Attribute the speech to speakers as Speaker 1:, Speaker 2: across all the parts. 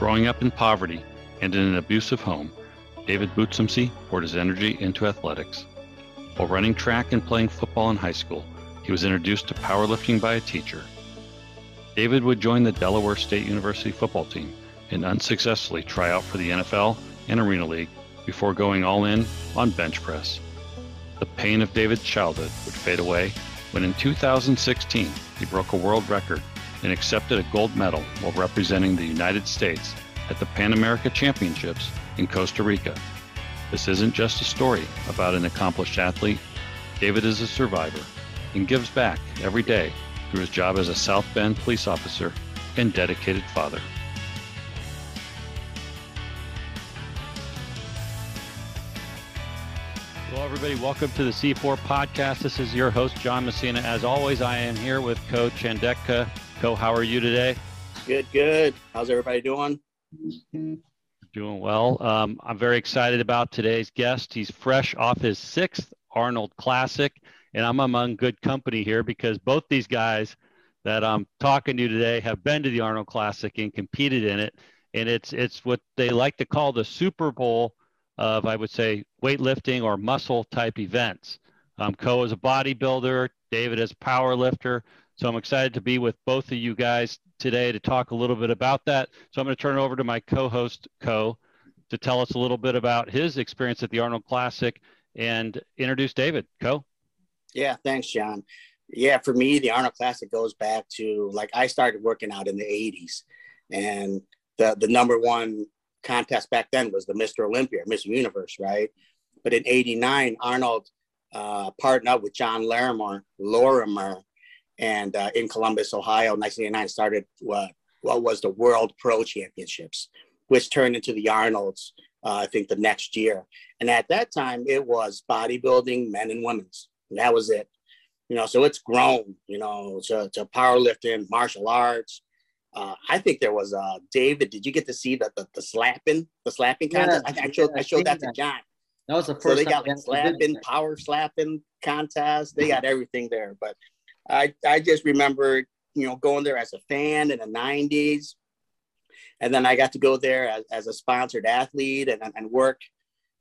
Speaker 1: Growing up in poverty and in an abusive home, David Boutsomsy poured his energy into athletics. While running track and playing football in high school, he was introduced to powerlifting by a teacher. David would join the Delaware State University football team and unsuccessfully try out for the NFL and Arena League before going all in on bench press. The pain of David's childhood would fade away when in 2016 he broke a world record and accepted a gold medal while representing the United States at the Pan America Championships in Costa Rica. This isn't just a story about an accomplished athlete. David is a survivor and gives back every day through his job as a South Bend police officer and dedicated father. Well, everybody, welcome to the C4 podcast. This is your host, John Messina. As always, I am here with Coach Chandeka. Co, how are you today?
Speaker 2: Good, good. How's everybody doing?
Speaker 1: Doing well. Um, I'm very excited about today's guest. He's fresh off his sixth Arnold Classic, and I'm among good company here because both these guys that I'm talking to today have been to the Arnold Classic and competed in it. And it's it's what they like to call the Super Bowl of, I would say, weightlifting or muscle type events. Um, Co is a bodybuilder, David is a power lifter. So I'm excited to be with both of you guys today to talk a little bit about that. So I'm going to turn it over to my co-host Co to tell us a little bit about his experience at the Arnold Classic and introduce David. Co.
Speaker 2: Yeah, thanks, John. Yeah, for me, the Arnold Classic goes back to like I started working out in the 80s, and the the number one contest back then was the Mr. Olympia, Mr. Universe, right? But in '89, Arnold uh, partnered up with John Larimer, Lorimer, and uh, in Columbus, Ohio, 1989 started what what was the World Pro Championships, which turned into the Arnold's. Uh, I think the next year, and at that time it was bodybuilding, men and women's. And that was it, you know. So it's grown, you know, to, to powerlifting, martial arts, uh, I think there was uh, David. Did you get to see the the, the slapping the slapping contest? I, I, showed I showed that, to John.
Speaker 3: That was the first.
Speaker 2: So they got like slapping, power slapping contest. They got everything there. But I I just remember you know going there as a fan in the '90s, and then I got to go there as, as a sponsored athlete and and work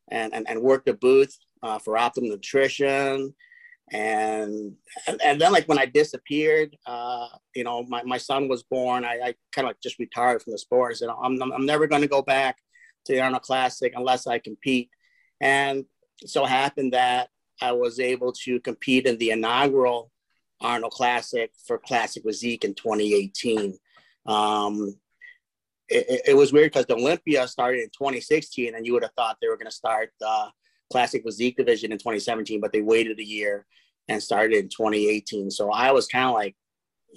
Speaker 2: and and, and work the booth uh, for Optimum Nutrition and and then like when I disappeared, uh, you know, my, my son was born. I, I kind of just retired from the sports, and I'm I'm never going to go back to the Arnold Classic unless I compete. And so happened that I was able to compete in the inaugural Arnold Classic for Classic Physique in 2018. Um, it, it, was weird because the Olympia started in 2016, and you would have thought they were going to start the Classic Physique division in 2017, but they waited a year and started in 2018. So I was kind of like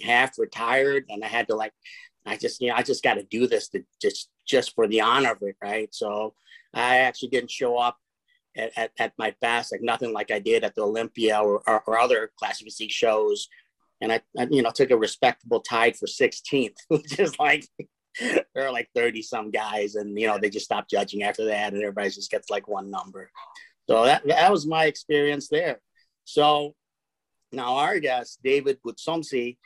Speaker 2: half retired and I had to like, I just, you know, I just got to do this to just, just for the honor of it. Right. So I actually didn't show up at, at, at my best, like nothing like I did at the Olympia or, or, or other classic physique shows. And I, I, you know, took a respectable tied for 16th, which is like, there are like 30 some guys and, you know, they just stopped judging after that and everybody just gets like one number. So that, that was my experience there. So now our guest, David Boutsomsy,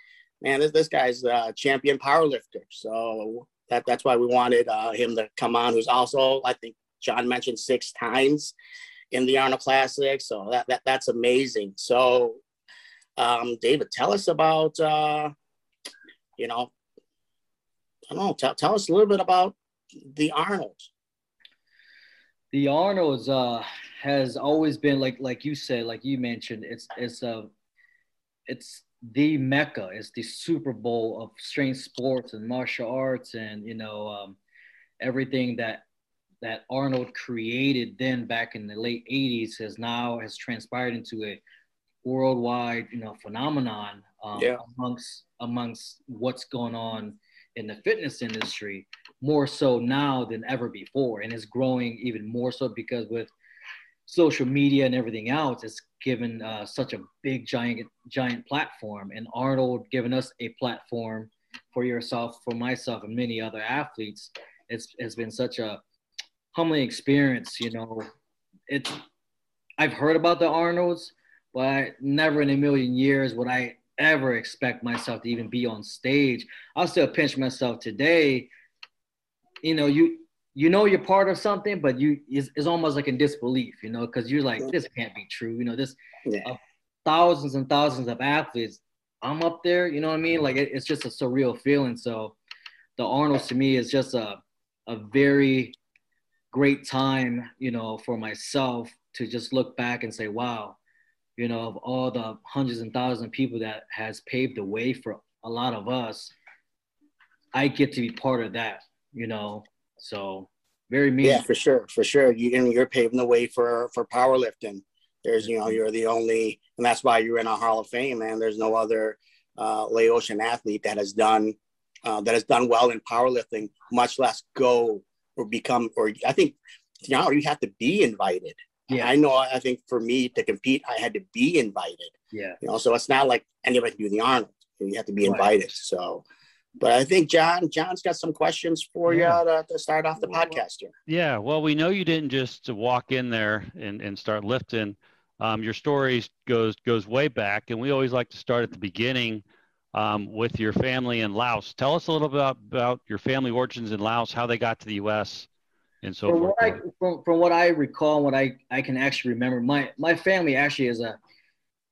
Speaker 2: man, this, this guy's a champion powerlifter. So that, that's why we wanted uh, him to come on, who's also, I think John mentioned six times in the Arnold Classic. So that, that that's amazing. So um, David, tell us about, uh, you know, I don't know, tell, tell us a little bit about the Arnolds.
Speaker 3: The Arnolds uh, has always been like like you said, like you mentioned, it's it's a it's the mecca it's the super bowl of strength sports and martial arts and you know um, everything that that arnold created then back in the late 80s has now has transpired into a worldwide you know phenomenon um, yeah. amongst amongst what's going on in the fitness industry more so now than ever before and it's growing even more so because with social media and everything else it's given uh, such a big giant giant platform and arnold given us a platform for yourself for myself and many other athletes it's, it's been such a humbling experience you know it's i've heard about the arnolds but I, never in a million years would i ever expect myself to even be on stage i'll still pinch myself today you know, you you know you're part of something, but you it's, it's almost like in disbelief, you know, because you're like, this can't be true. You know, this
Speaker 2: yeah.
Speaker 3: uh, thousands and thousands of athletes. I'm up there, you know what I mean? Like it, it's just a surreal feeling. So the Arnold's to me is just a a very great time, you know,
Speaker 2: for
Speaker 3: myself to just look back and say, wow, you know, of all the hundreds and thousands of people that has paved the way for a lot of us, I get to be part of that, you know. So very meaningful. Yeah,
Speaker 2: for sure, for sure. You and you're paving the way for for powerlifting. There's, you know, you're the only, and that's why you're in a Hall of Fame, man. There's no other uh, Laotian athlete that has done uh, that has done well in powerlifting, much less go or become. Or I think now you have to be invited. Yeah, I know. I think for me to compete, I had to be invited.
Speaker 3: Yeah,
Speaker 2: you know, so it's not like anybody can do the Arnold. You have to be invited. Right. So but I think John, John's got some questions for yeah. you to, to, start off the podcast here.
Speaker 1: Yeah, well, we know you didn't just walk in there and, and start lifting. Um, your story goes goes way back, and we always like to start at the beginning um, with your family in Laos. Tell us a little bit about, about your family origins in Laos, how they got to the U.S. And so
Speaker 3: from What I, from, from what I recall, what I, I can actually remember, my, my family actually is a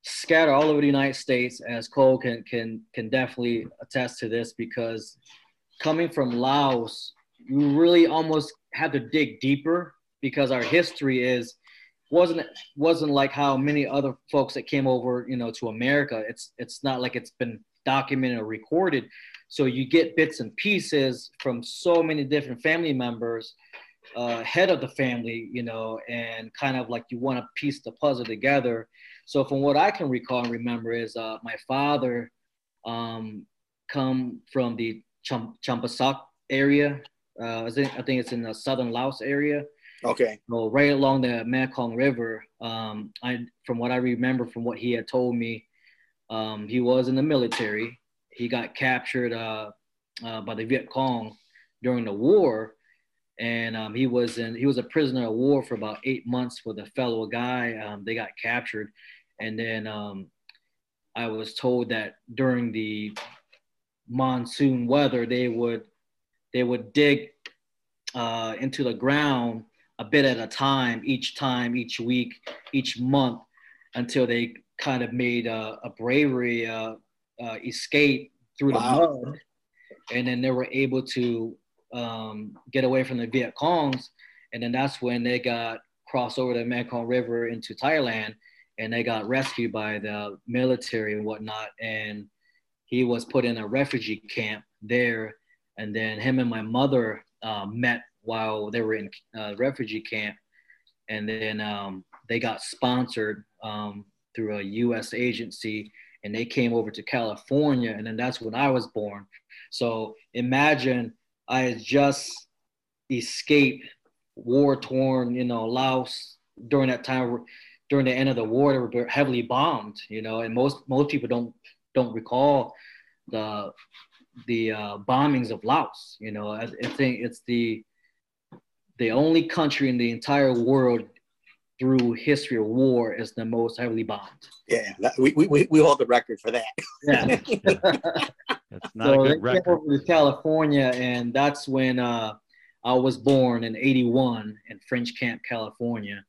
Speaker 3: scattered all over the United States, as Cole can can can definitely attest to this because coming from Laos, you really almost had to dig deeper because our history is wasn't wasn't like how many other folks that came over, you know, to America. It's it's not like it's been documented or recorded. So you get bits and pieces from so many different family members, uh, head of the family, you know, and kind of like you want to piece the puzzle together so from what I can recall and remember is uh, my father um, come from the Cham- Champasak area. Uh, I, think, I think it's in the southern Laos area.
Speaker 2: Okay.
Speaker 3: So right along the Mekong River. Um, I from what I remember from what he had told me, um, he was in the military. He got captured uh, uh, by the Viet Cong during the war, and um, he was in he was a prisoner of war for about eight months with a fellow guy. Um, they got captured, and then um, I was told that during the monsoon weather, they would they would dig uh, into the ground a bit at a time, each time, each week, each month, until they kind of made a, a bravery uh, uh, escape through wow. the mud, and then they were able to um, get away from the Viet Congs, and then that's when they got crossed over the Mekong River into Thailand, and they got rescued by the military and whatnot. And he was put in a refugee camp there. And then him and my mother uh, met while they were in uh, refugee camp. And then um, they got sponsored um, through a U.S. agency, and they came over to California. And then that's when I was born. So imagine I had just escaped war torn, you know, Laos during that time during the end of the war they were heavily bombed you know and most most people don't don't recall the the uh, bombings of Laos you know I, I think it's the the only country in the entire world through history of war is the most heavily bombed.
Speaker 2: Yeah, we, we, we hold the record for that.
Speaker 3: Yeah. that's not so a good record. Over to California, and that's when uh, I was born in 81 in French Camp, California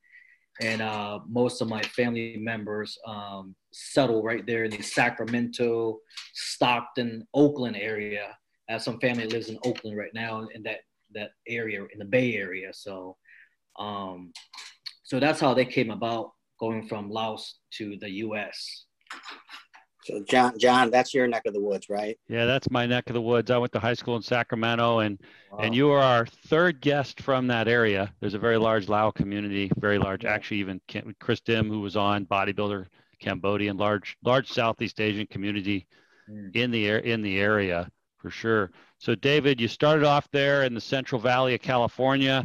Speaker 3: and uh, most of my family members um, settle right there in the Sacramento, Stockton, Oakland area. I have some family lives in Oakland right now in that that area in the Bay Area. So, um, so that's how they came about going from Laos to the U.S.
Speaker 2: So John, John, that's your neck of the woods, right?
Speaker 1: Yeah, that's my neck of the woods. I went to high school in Sacramento, and wow. and you are our third guest from that area. There's a very large Lao community, very large. Actually, even Chris Dim, who was on bodybuilder, Cambodian, large large Southeast Asian community mm. in the air in the area for sure. So David, you started off there in the Central Valley of California,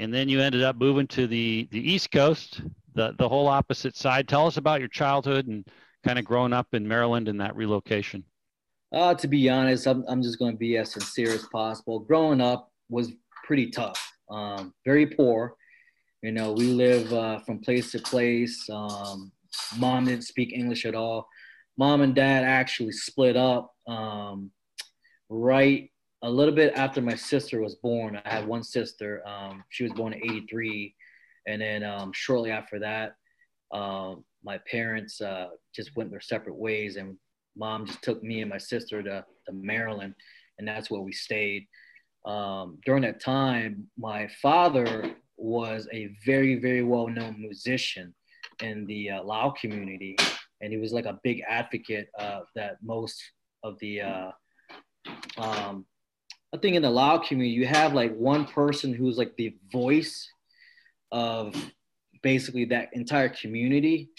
Speaker 1: and then you ended up moving to the the East Coast, the the whole opposite side. Tell us about your childhood and kind of growing up in Maryland and that relocation?
Speaker 3: Uh, to be honest, I'm, I'm just going to be as sincere as possible. Growing up was pretty tough, um, very poor. You know, we live uh, from place to place. Um, mom didn't speak English at all. Mom and dad actually split up um, right a little bit after my sister was born. I had one sister. Um, she was born in '83, and then um, shortly after that, um, my parents uh, just went their separate ways, and mom just took me and my sister to, to Maryland, and that's where we stayed. Um, during that time, my father was a very, very well known musician in the uh, Lao community. And he was like a big advocate uh, that most of the, uh, um, I think in the Lao community, you have like one person who's like the voice of basically that entire community.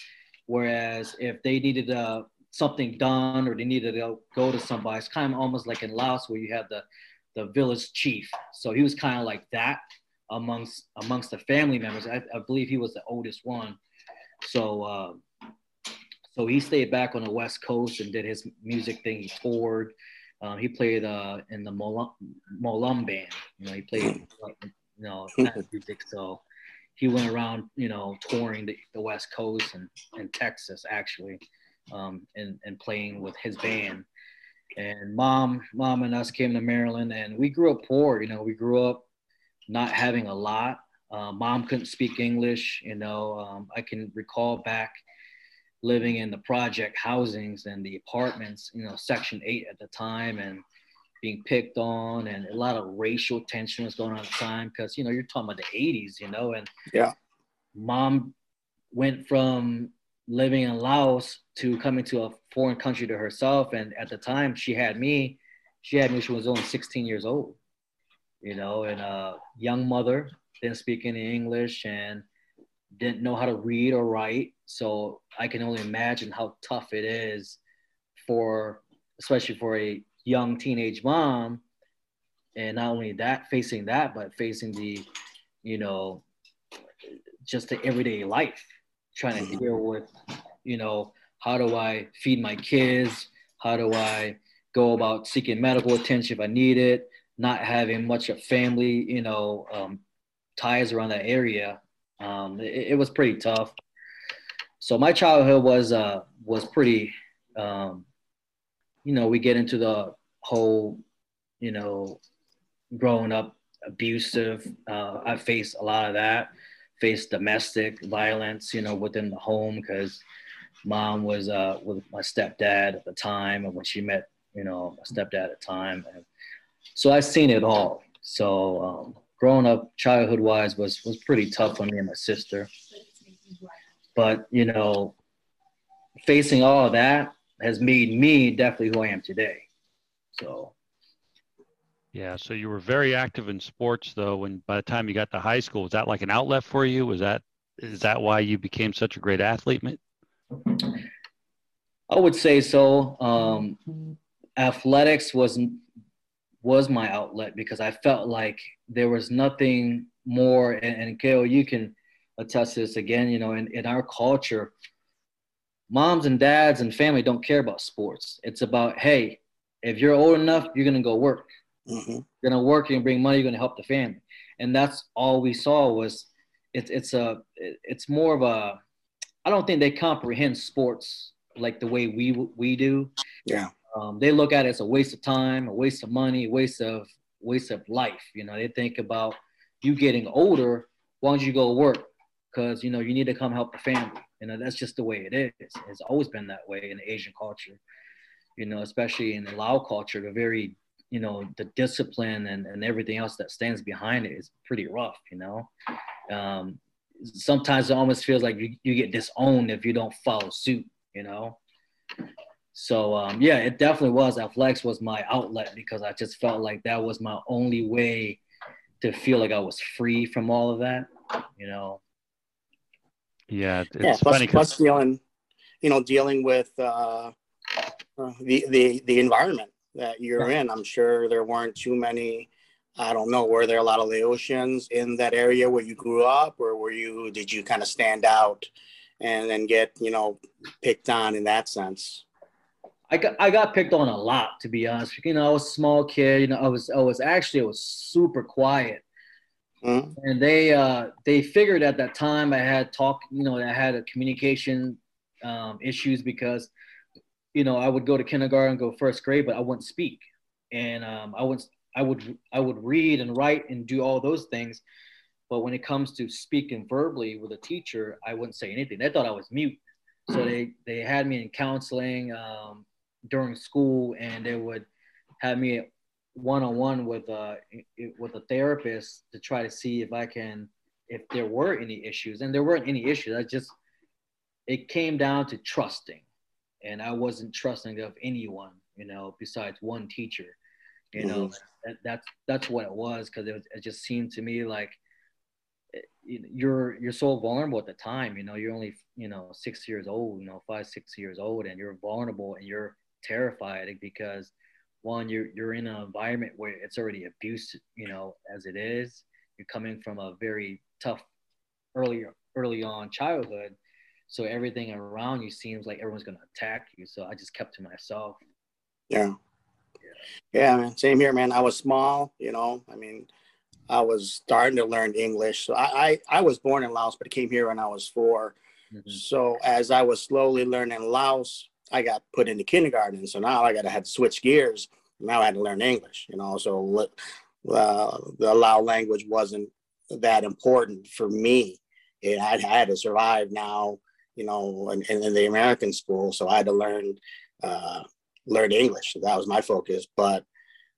Speaker 3: Whereas if they needed uh, something done or they needed to go to somebody, it's kind of almost like in Laos where you have the the village chief. So he was kind of like that amongst amongst the family members. I, I believe he was the oldest one. So uh, so he stayed back on the West Coast and did his music thing. He toured. Uh, he played uh, in the Molum, Molum band. You know, he played you know music. So he went around, you know, touring the, the West Coast and, and Texas actually, um, and and playing with his band and mom mom and us came to maryland and we grew up poor you know we grew up not having a lot uh, mom couldn't speak english you know um, i can recall back living in the project housings and the apartments you know section 8 at the time and being picked on and a lot of racial tension was going on at the time because you know you're talking about the 80s you know and
Speaker 2: yeah
Speaker 3: mom went from living in Laos to coming to a foreign country to herself. And at the time she had me, she had me she was only 16 years old, you know, and a young mother, didn't speak any English and didn't know how to read or write. So I can only imagine how tough it is for, especially for a young teenage mom. And not only that, facing that, but facing the, you know, just the everyday life trying to deal with, you know, how do I feed my kids? How do I go about seeking medical attention if I need it? Not having much of family, you know, um, ties around that area. Um, it, it, was pretty tough. So my childhood was uh, was pretty, um, you know, we get into the whole, you know, growing up abusive. Uh, I faced a lot of that faced domestic violence, you know, within the home because mom was uh, with my stepdad at the time, and when she met, you know, my stepdad at the time, and so I've seen it all. So um, growing up, childhood wise, was was pretty tough on me and my sister. But you know, facing all of that has made me definitely who I am today. So
Speaker 1: yeah, so you were very active in sports though. When by the time you got to high school, was that like an outlet for you? Was that is that why you became such a great athlete?
Speaker 3: I would say so. Um, athletics was was my outlet because I felt like there was nothing more. And, and Gail, you can attest to this again. You know, in, in our culture, moms and dads and family don't care about sports. It's about hey, if you're old enough, you're gonna go work Mm-hmm. You're gonna work, you're gonna bring money, you're gonna help the family, and that's all we saw was it's it's a it's more of a I don't think they comprehend sports like the way we we do.
Speaker 2: Yeah.
Speaker 3: Um, they look at it as a waste of time, a waste of money, a waste of waste of life. You know, they think about you getting older. Why don't you go to work? Because you know you need to come help the family. You know that's just the way it is. It's always been that way in Asian culture. You know, especially in the Lao culture, the very you know the discipline and, and everything else that stands behind it is pretty rough you know um, sometimes it almost feels like you, you get disowned if you don't follow suit you know so um, yeah it definitely was Flex was my outlet because i just felt like that was my only way to feel like i was free from all of that you know
Speaker 1: yeah it's
Speaker 2: yeah, plus, funny plus dealing you know dealing with uh, uh, the, the the environment that you're in. I'm sure there weren't too many. I don't know. Were there a lot of Laotians in that area where you grew up, or were you? Did you kind of stand out and then get you know picked on in that sense?
Speaker 3: I got I got picked on a lot to be honest. You know, I was a small kid. You know, I was I was actually I was super quiet. Mm-hmm. And they uh, they figured at that time I had talk, you know, I had a communication um, issues because you know, I would go to kindergarten, go first grade, but I wouldn't speak, and um, I wouldn't I would I would read and write and do all those things, but when it comes to speaking verbally with a teacher, I wouldn't say anything. They thought I was mute, so they they had me in counseling um, during school, and they would have me one on one with a with a therapist to try to see if I can if there were any issues, and there weren't any issues. I just it came down to trusting, and I wasn't trusting of anyone, you know, besides one teacher. You know, mm-hmm. that, that's that's what it was because it, it just seemed to me like eh, you're you're so vulnerable at the time. You know, you're only you know six years old, you know, five six years old, and you're vulnerable and you're terrified because one you're you're in an environment where it's already abuse, you know, as it is. You're coming from a very tough early early on childhood, so everything around you seems like everyone's gonna attack you. So I just kept to myself.
Speaker 2: Yeah. Yeah, man. Same here, man. I was small, you know. I mean, I was starting to learn English. So I, I, I was born in Laos, but came here when I was 4 mm-hmm. So as I was slowly learning Laos, I got put into kindergarten. So now I got to have to switch gears. Now I had to learn English, you know. So uh, the Lao language wasn't that important for me. It I had to survive now, you know, in, in the American school. So I had to learn uh, learn English. That was my focus. But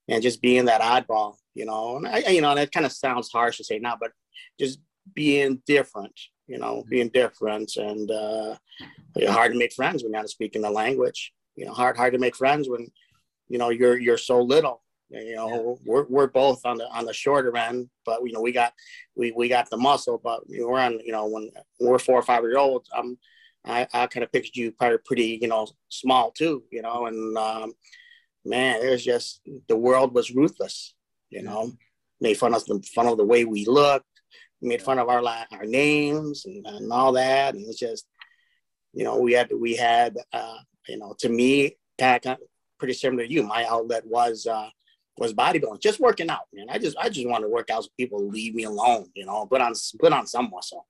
Speaker 2: and just being that oddball, you know, and I, you know, and it kind of sounds harsh to say now, but just being different, you know, mm-hmm. being different and uh, hard to make friends when you're not speaking the language. You know, hard hard to make friends when, you know, you're you're so little. You know, yeah. we're, we're both on the on the shorter end, but you know, we got we we got the muscle, but we're on, you know, when we're four or five year olds, I'm I, I kind of pictured you probably pretty, you know, small too, you know, and um, man, it was just the world was ruthless, you know, made fun of the fun of the way we looked, made fun of our our names and, and all that, and it's just, you know, we had we had, uh, you know, to me, kind pretty similar to you. My outlet was uh, was bodybuilding, just working out, man. I just I just want to work out so people leave me alone, you know, put on put on some muscle,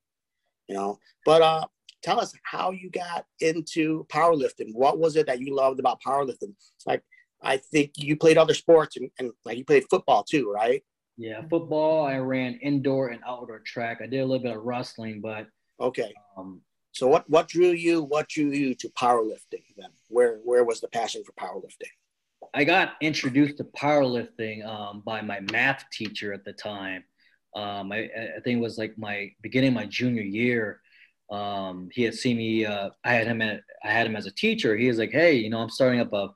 Speaker 2: you know. But uh, tell us how you got into powerlifting. What was it that you loved about powerlifting? Like, I think you played other sports and, and like you played football too, right?
Speaker 3: Yeah, football. I ran indoor and outdoor track. I did a little bit of wrestling, but
Speaker 2: okay. Um, so what what drew you? What drew you to powerlifting? Then where where was the passion for powerlifting?
Speaker 3: I got introduced to powerlifting um, by my math teacher at the time. Um, I, I, think it was like my beginning my junior year um, he had seen me. Uh, I had him. At, I had him as a teacher. He was like, "Hey, you know, I'm starting up a,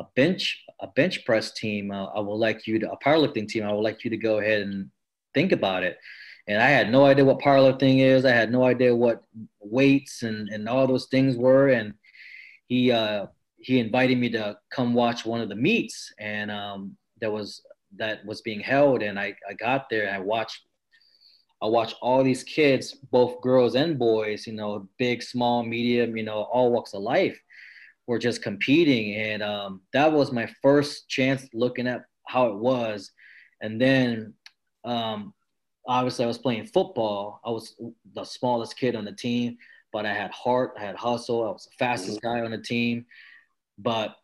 Speaker 3: a bench a bench press team. Uh, I would like you to a powerlifting team. I would like you to go ahead and think about it." And I had no idea what powerlifting is. I had no idea what weights and and all those things were. And he uh, he invited me to come watch one of the meets, and um, that was that was being held. And I I got there and I watched I watch all these kids, both girls and boys, you know, big, small, medium, you know, all walks of life, were just competing. And um, that was my first chance looking at how it was. And then um, obviously I was playing football. I was the smallest kid on the team, but I had heart, I had hustle. I was the fastest mm-hmm. guy on the team. But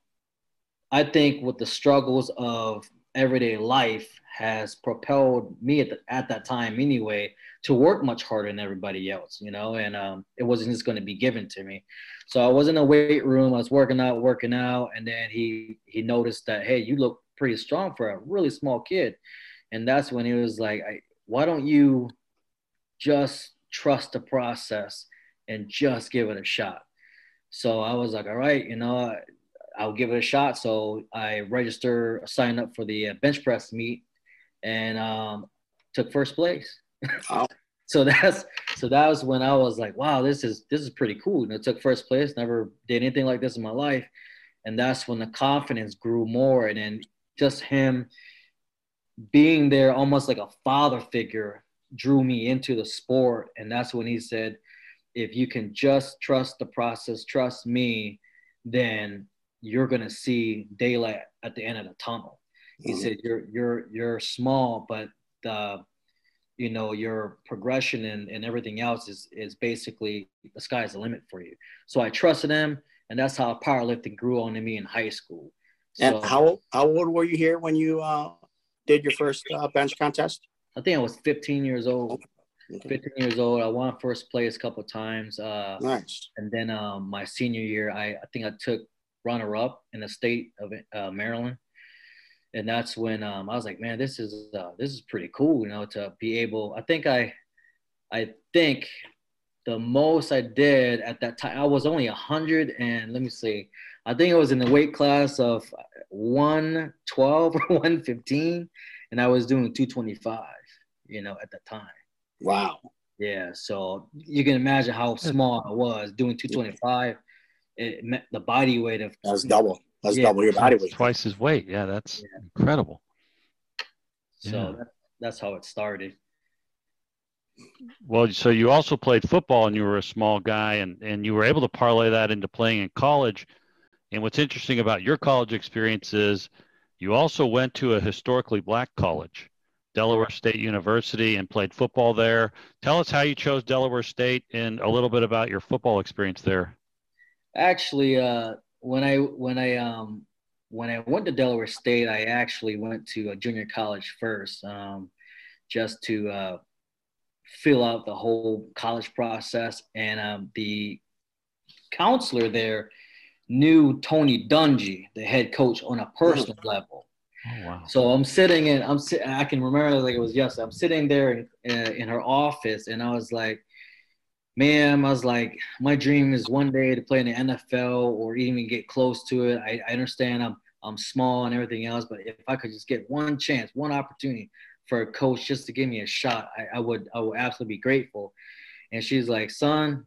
Speaker 3: I think with the struggles of everyday life has propelled me at, the, at that time anyway to work much harder than everybody else, you know, and um, it wasn't just going to be given to me. So I was in a weight room, I was working out, working out, and then he he noticed that hey, you look pretty strong for a really small kid, and that's when he was like, why don't you just trust the process and just give it a shot? So I was like, all right, you know, I'll give it a shot. So I register, signed up for the uh, bench press meet, and um, took first place. Wow. so that's so that was when I was like, wow, this is this is pretty cool. And know, took first place. Never did anything like this in my life, and that's when the confidence grew more. And then just him being there, almost like a father figure, drew me into the sport. And that's when he said, if you can just trust the process, trust me, then you're going to see daylight at the end of the tunnel. He mm-hmm. said, you're, you're, you're small, but the, you know, your progression and, and everything else is, is basically the sky's the limit for you. So I trusted him and that's how powerlifting grew on me in high school.
Speaker 2: So, and how, how old were you here when you, uh, did your first uh, bench contest?
Speaker 3: I think I was 15 years old. 15 years old. I won first place a couple times. Uh,
Speaker 2: nice.
Speaker 3: And then um, my senior year, I, I think I took runner up in the state of uh, Maryland. And that's when um, I was like, man, this is uh, this is pretty cool, you know, to be able. I think I, I think the most I did at that time, I was only a hundred and let me see, I think it was in the weight class of 112 or 115, and I was doing 225, you know, at the time.
Speaker 2: Wow.
Speaker 3: Yeah, so you can imagine how small I was doing 225. It meant the body weight of
Speaker 2: that's double. That's yeah, double your body weight.
Speaker 1: Twice his weight. Yeah, that's yeah. incredible.
Speaker 3: So yeah. that, that's how it started.
Speaker 1: Well, so you also played football and you were a small guy and, and you were able to parlay that into playing in college. And what's interesting about your college experience is you also went to a historically black college, Delaware State University, and played football there. Tell us how you chose Delaware State and a little bit about your football experience there.
Speaker 3: Actually, uh, when I when I um, when I went to Delaware State, I actually went to a junior college first, um, just to uh, fill out the whole college process. And um, the counselor there knew Tony Dungy, the head coach, on a personal level. Oh, wow. So I'm sitting in, I'm I can remember like it was yesterday. I'm sitting there in, uh, in her office, and I was like, "Ma'am, I was like, my dream is one day to play in the NFL or even get close to it. I, I understand I'm I'm small and everything else, but if I could just get one chance, one opportunity for a coach just to give me a shot, I, I would I would absolutely be grateful." And she's like, "Son,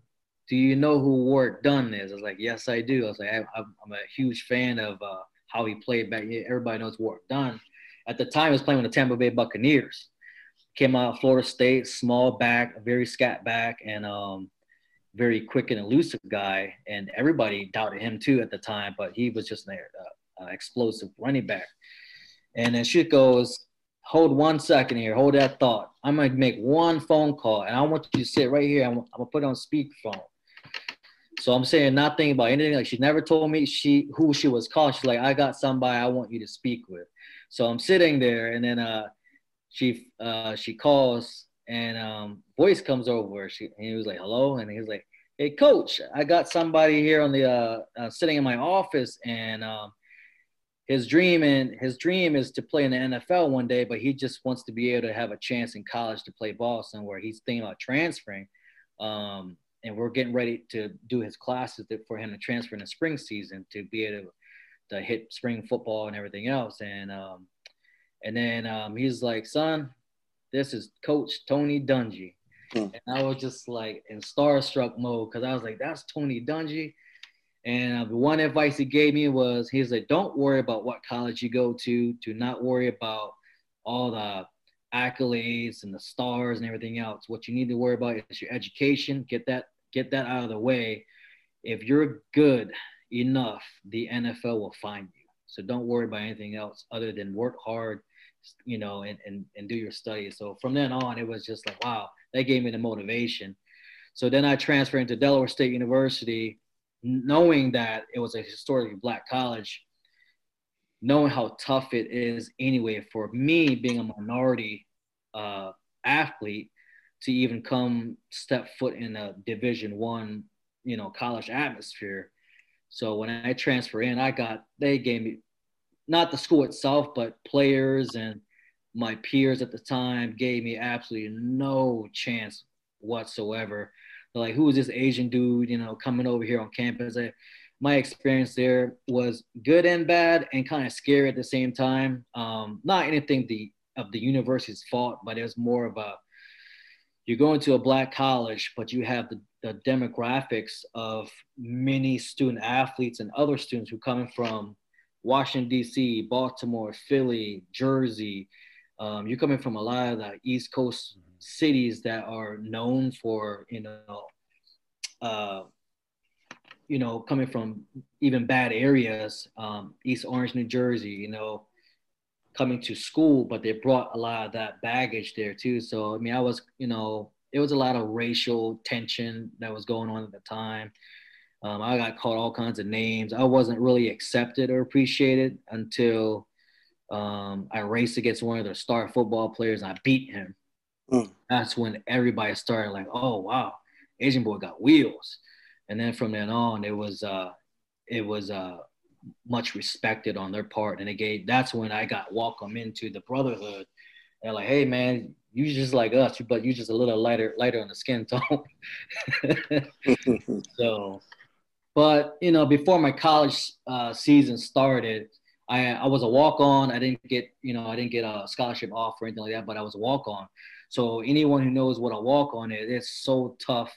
Speaker 3: do you know who Warrick Dunn is? I was like, yes, I do. I was like, I, am a huge fan of uh, how he played back. Everybody knows Warrick Dunn. At the time, he was playing with the Tampa Bay Buccaneers. Came out of Florida State, small back, very scat back, and um, very quick and elusive guy. And everybody doubted him too at the time, but he was just an uh, uh, explosive running back. And then she goes, hold one second here, hold that thought. I'm gonna make one phone call, and I want you to sit right here. I'm, I'm gonna put it on speakerphone. So I'm saying nothing about anything. Like she never told me she who she was called. She's like, I got somebody I want you to speak with. So I'm sitting there, and then uh, she uh, she calls, and um, voice comes over. She he was like, hello, and he was like, hey, coach, I got somebody here on the uh, uh sitting in my office, and um, his dream and his dream is to play in the NFL one day, but he just wants to be able to have a chance in college to play ball somewhere. He's thinking about transferring. Um, and we're getting ready to do his classes for him to transfer in the spring season to be able to, to hit spring football and everything else. And um, and then um, he's like, son, this is Coach Tony Dungy. Hmm. And I was just like in starstruck mode because I was like, that's Tony Dungy. And uh, the one advice he gave me was, he's like, don't worry about what college you go to. Do not worry about all the accolades and the stars and everything else. What you need to worry about is your education. Get that get that out of the way. If you're good enough, the NFL will find you. So don't worry about anything else other than work hard, you know, and and, and do your studies. So from then on, it was just like, wow, that gave me the motivation. So then I transferred into Delaware State University, knowing that it was a historically black college knowing how tough it is anyway for me being a minority uh, athlete to even come step foot in a division one you know college atmosphere so when i transfer in i got they gave me not the school itself but players and my peers at the time gave me absolutely no chance whatsoever like who is this asian dude you know coming over here on campus I, my experience there was good and bad and kind of scary at the same time. Um, not anything the of the university's fault, but it was more of a you're going to a black college, but you have the, the demographics of many student athletes and other students who coming from Washington D.C., Baltimore, Philly, Jersey. Um, you're coming from a lot of the East Coast cities that are known for you know uh, you know, coming from even bad areas, um, East Orange, New Jersey, you know, coming to school, but they brought a lot of that baggage there too. So, I mean, I was, you know, it was a lot of racial tension that was going on at the time. Um, I got called all kinds of names. I wasn't really accepted or appreciated until Um, I raced against one of their star football players. And I beat him. Mm. That's when everybody started like, oh wow, Asian boy got wheels. And then from then on, it was uh, it was uh, much respected on their part, and it gave. That's when I got welcome into the brotherhood. They're like, hey man, you just like us, but you just a little lighter lighter on the skin tone. so, but you know, before my college uh, season started, I I was a walk on. I didn't get you know I didn't get a scholarship offer or anything like that, but I was a walk on. So anyone who knows what a walk on is, it's so tough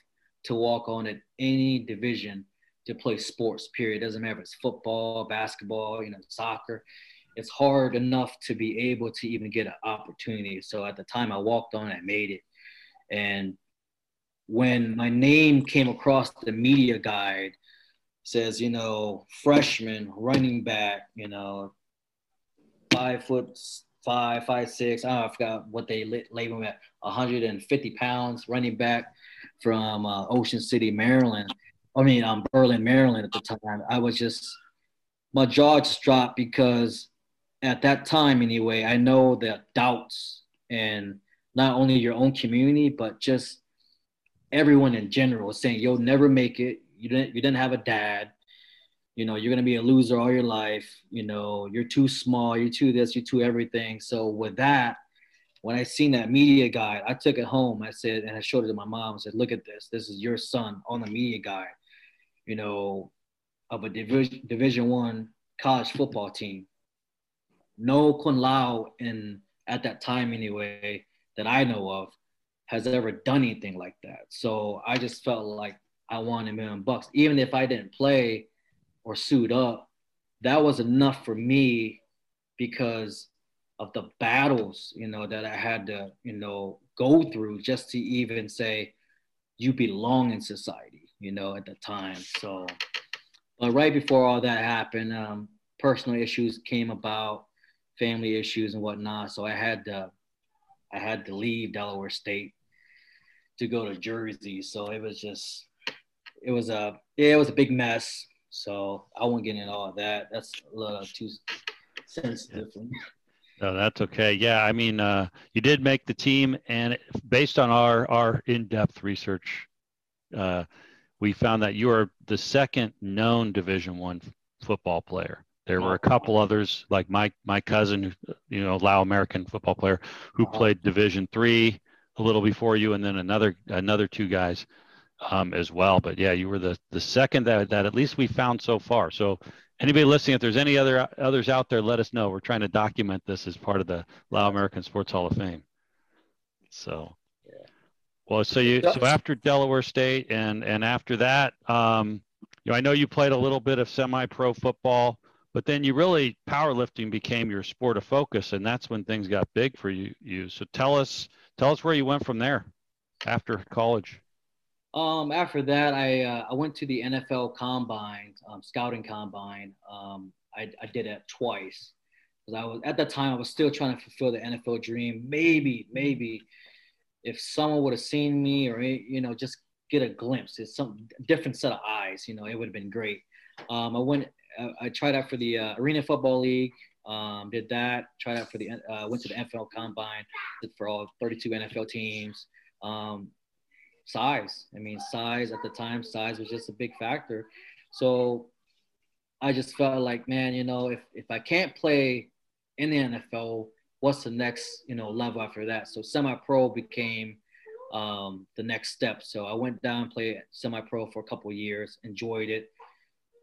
Speaker 3: to walk on at any division to play sports. Period. It doesn't matter if it's football, basketball, you know, soccer it's hard enough to be able to even get an opportunity. So at the time I walked on, I made it. And when my name came across the media guide, says, you know, freshman running back, you know, five foot five, five, six. I, I forgot what they label him at 150 pounds running back from uh, Ocean City, Maryland. I mean, um, Berlin, Maryland at the time. I was just, my jaw just dropped because at that time anyway, I know the doubts and not only your own community, but just everyone in general saying you'll never make it. You didn't you didn't have a dad. You know, you're gonna be a loser all your life. You know, you're too small, you're too this, you're too everything. So with that, when I seen that media guide, I took it home. I said, and I showed it to my mom. I said, look at this. This is your son on the media guide, you know, of a division division one college football team no Kun Lao in at that time anyway that I know of has ever done anything like that. So I just felt like I wanted a million bucks, even if I didn't play or suit up. That was enough for me because of the battles, you know, that I had to, you know, go through just to even say you belong in society, you know, at the time. So, but right before all that happened, um, personal issues came about family issues and whatnot. So I had to, I had to leave Delaware State to go to Jersey. So it was just, it was a, yeah, it was a big mess. So I won't get into all of that. That's a little too sensitive.
Speaker 1: No, that's okay. Yeah, I mean, uh, you did make the team, and based on our our in-depth research, uh, we found that you are the second known Division One football player. There were a couple others, like my my cousin, you know, Lao American football player, who played Division three a little before you, and then another another two guys um, as well. But yeah, you were the the second that that at least we found so far. So anybody listening, if there's any other others out there, let us know. We're trying to document this as part of the Lao American Sports Hall of Fame. So, yeah. well, so you so after Delaware State and and after that, um, you know, I know you played a little bit of semi-pro football but then you really powerlifting became your sport of focus and that's when things got big for you you so tell us tell us where you went from there after college
Speaker 3: um after that i uh, i went to the nfl combine um, scouting combine um i, I did it twice because i was at that time i was still trying to fulfill the nfl dream maybe maybe if someone would have seen me or you know just get a glimpse it's some different set of eyes you know it would have been great um, I went I, tried out for the uh, Arena Football League. Um, did that. Tried out for the uh, went to the NFL Combine. Did for all 32 NFL teams. Um, size. I mean, size at the time, size was just a big factor. So I just felt like, man, you know, if if I can't play in the NFL, what's the next, you know, level after that? So semi-pro became um, the next step. So I went down, played semi-pro for a couple years, enjoyed it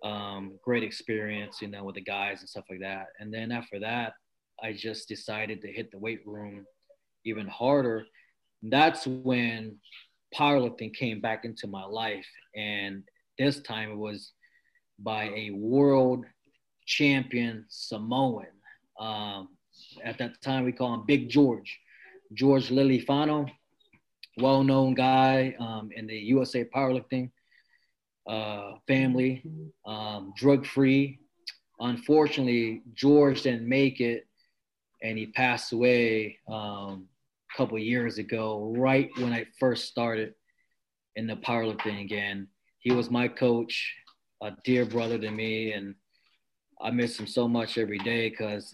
Speaker 3: um, great experience, you know, with the guys and stuff like that. And then after that, I just decided to hit the weight room even harder. That's when powerlifting came back into my life. And this time it was by a world champion Samoan. Um, at that time, we call him Big George, George Lilifano, well known guy um, in the USA powerlifting uh, family, um, drug free. Unfortunately, George didn't make it, and he passed away um, couple years ago, right when I first started in the powerlifting again. He was my coach, a dear brother to me, and I miss him so much every day because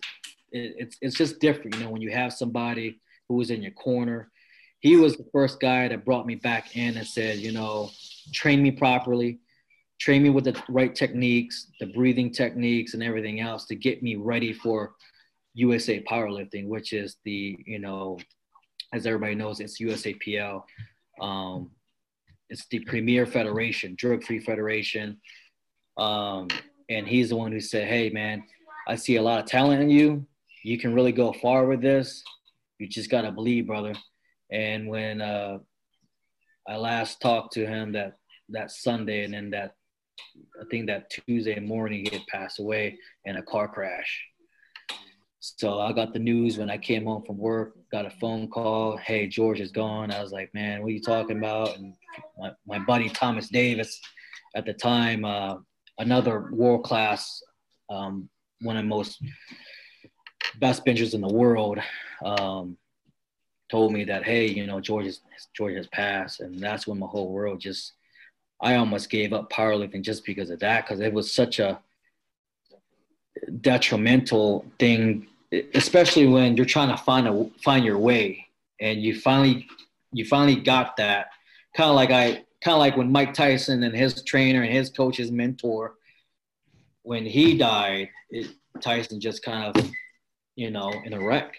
Speaker 3: it, it's it's just different, you know, when you have somebody who was in your corner. He was the first guy that brought me back in and said, you know, train me properly, train me with the right techniques, the breathing techniques, and everything else to get me ready for USA Powerlifting, which is the you know, as everybody knows, it's USAPL. Um, it's the premier federation, drug-free federation. Um, and he's the one who said, "Hey, man, I see a lot of talent in you. You can really go far with this. You just gotta believe, brother." And when uh, I last talked to him that that Sunday, and then that I think that Tuesday morning he had passed away in a car crash. So I got the news when I came home from work, got a phone call. Hey, George is gone. I was like, man, what are you talking about? And my, my buddy Thomas Davis at the time, uh, another world class, um, one of the most best benchers in the world, um, told me that, hey, you know, George, is, George has passed. And that's when my whole world just, I almost gave up powerlifting just because of that, because it was such a detrimental thing especially when you're trying to find a find your way and you finally you finally got that. Kind of like i kind of like when mike tyson and his trainer and his coach his mentor when he died it, tyson just kind of you know in a wreck.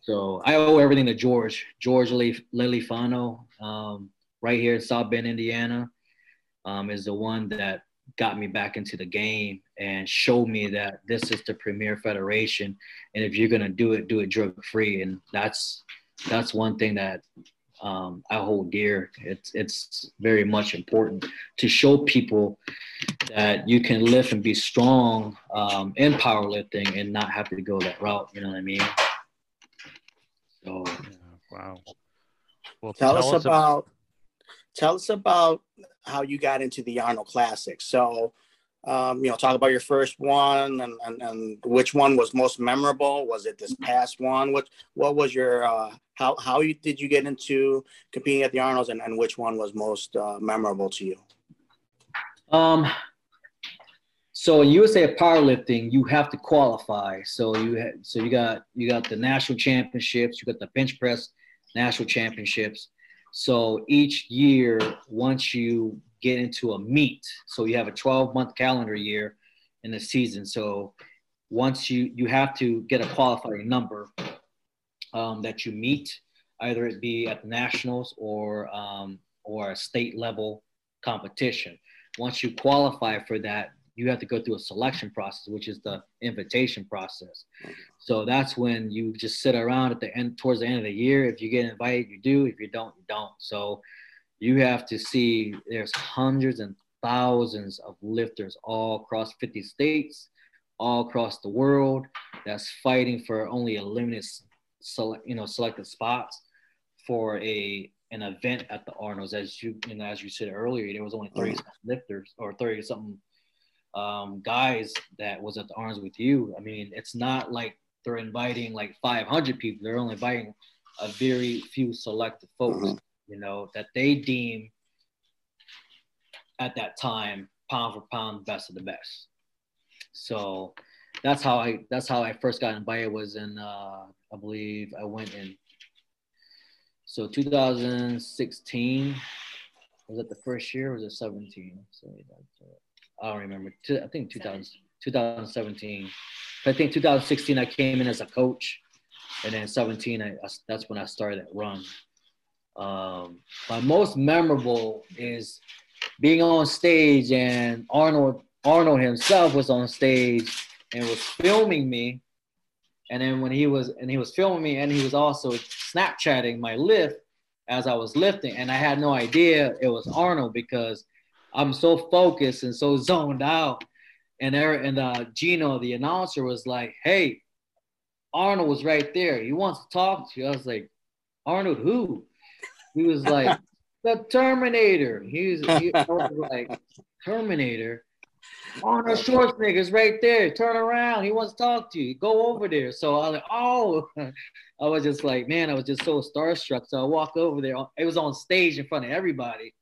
Speaker 3: So i owe everything to george george lilifano um, right here in south bend indiana um, is the one that got me back into the game and show me that this is the premier federation and if you're going to do it do it drug free and that's that's one thing that um, I hold dear. It's it's very much important to show people that you can lift and be strong um, in powerlifting and not have to go that route. You know what I mean?
Speaker 1: So, yeah, wow.
Speaker 2: Well, tell, tell us, us about tell us about how you got into the Arnold Classic. So, um, you know, talk about your first one and, and, and which one was most memorable. Was it this past one? What what was your uh, how how you, did you get into competing at the Arnold's and, and which one was most uh, memorable to you?
Speaker 3: Um, so in USA powerlifting, you have to qualify. So you ha- so you got you got the national championships, you got the bench press national championships, so each year, once you get into a meet, so you have a 12 month calendar year in the season. So once you you have to get a qualifying number um, that you meet, either it be at the nationals or um, or a state level competition. Once you qualify for that, you have to go through a selection process, which is the invitation process. So that's when you just sit around at the end, towards the end of the year. If you get invited, you do. If you don't, you don't. So you have to see there's hundreds and thousands of lifters all across 50 states, all across the world that's fighting for only a limited, select, you know, selected spots for a an event at the Arnold's. As you, you know, as you said earlier, there was only 30 lifters or 30 something um, guys that was at the arms with you. I mean, it's not like they're inviting like 500 people. They're only inviting a very few selected folks, mm-hmm. You know, that they deem at that time pound for pound best of the best. So that's how I that's how I first got invited was in uh, I believe I went in so 2016 was it the first year was it 17? So I don't remember. I think 2000, 2017. I think 2016 I came in as a coach, and then 17 I, that's when I started at run. Um, my most memorable is being on stage, and Arnold Arnold himself was on stage and was filming me. And then when he was and he was filming me, and he was also Snapchatting my lift as I was lifting, and I had no idea it was Arnold because I'm so focused and so zoned out. And there, and uh, Gino, the announcer, was like, "Hey, Arnold was right there. He wants to talk to you." I was like, "Arnold, who?" He was like, "The Terminator." He was, he was like, "Terminator." Arnold Schwarzenegger's right there. Turn around. He wants to talk to you. Go over there. So I was like, oh, I was just like, man, I was just so starstruck. So I walked over there. It was on stage in front of everybody.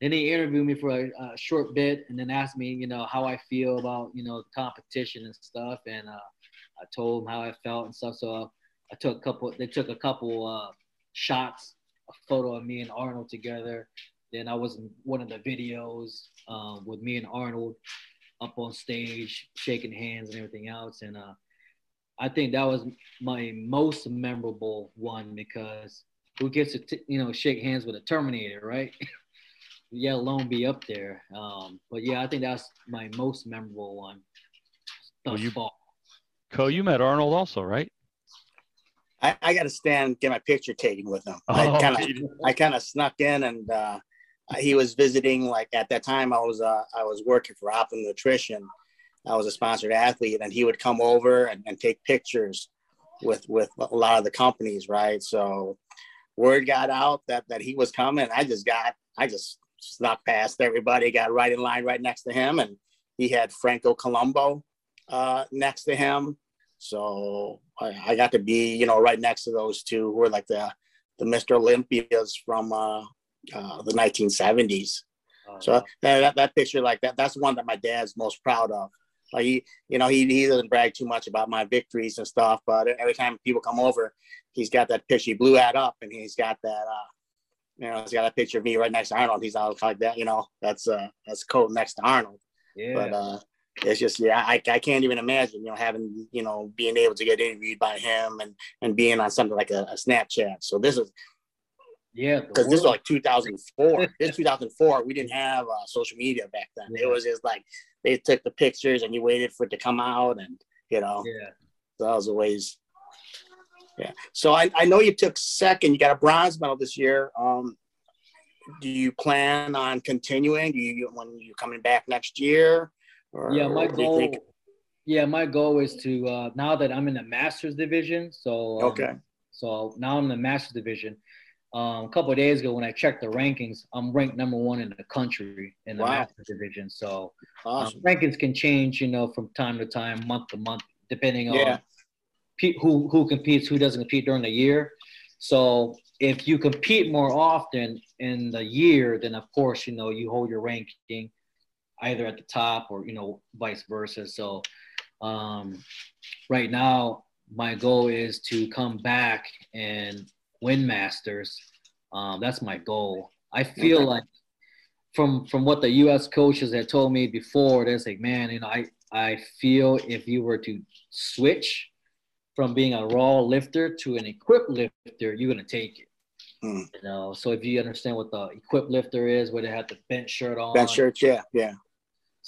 Speaker 3: Then he interviewed me for a, a, short bit and then asked me, you know, how I feel about, you know, the competition and stuff. And uh, I told them how I felt and stuff. So uh, I took a couple. They took a couple uh, shots, a photo of me and Arnold together. Then I was in one of the videos um, with me and Arnold up on stage, shaking hands and everything else. And uh, I think that was my most memorable one because who gets to t- you know shake hands with a Terminator, right? yeah, alone be up there. Um, but yeah, I think that's my most memorable one.
Speaker 1: Well, you, far. Co, you met Arnold also, right?
Speaker 2: I, I got to stand get my picture taken with him. Oh, I kind of I kind of snuck in and uh, he was visiting. Like at that time, I was uh, I was working for Optimum Nutrition. I was a sponsored athlete, and he would come over and, and take pictures with with a lot of the companies, right? So word got out that that he was coming. I just got I just snuck past everybody, got right in line right next to him, and he had Franco Columbu uh, next to him. So I, I, got to be, you know, right next to those two who were like the the Mr. Olympias from uh, uh, the 1970s. Oh, so that, that picture like that, that's one that my dad's most proud of. Like he, you know, he, he doesn't brag too much about my victories and stuff, but every time people come over, he's got that picture. He blew that up, and he's got that, uh, you know, he's got a picture of me right next to Arnold. He's all like that, you know, that's uh, that's code next to Arnold. Yeah. But uh, it's just yeah, I, I can't even imagine, you know, having you know being able to get interviewed by him and and being on something like a, a Snapchat. So this is
Speaker 3: yeah,
Speaker 2: because this was like 2004. this 2004. We didn't have uh, social media back then. Yeah. It was just like they took the pictures and you waited for it to come out, and you know,
Speaker 3: yeah,
Speaker 2: so that was always. Yeah. So I, I know you took second. You got a bronze medal this year. Um, do you plan on continuing? Do you when you coming back next year?
Speaker 3: Or, yeah, my goal. Yeah, my goal is to uh, now that I'm in the masters division. So
Speaker 2: um, okay.
Speaker 3: So now I'm in the masters division. Um, a couple days ago when I checked the rankings, I'm ranked number one in the country in the wow. masters division. So um, awesome. um, rankings can change, you know, from time to time, month to month, depending yeah. on pe- who who competes, who doesn't compete during the year. So if you compete more often in the year, then of course you know you hold your ranking either at the top or you know vice versa. So um, right now my goal is to come back and win Masters. Um, that's my goal. I feel okay. like from from what the U.S. coaches had told me before, they're like, man, you know, I I feel if you were to switch from being a raw lifter to an equipped lifter, you're gonna take it. Hmm. You know, so if you understand what the equipped lifter is, where they have the bench shirt on,
Speaker 2: bench shirt, yeah, yeah.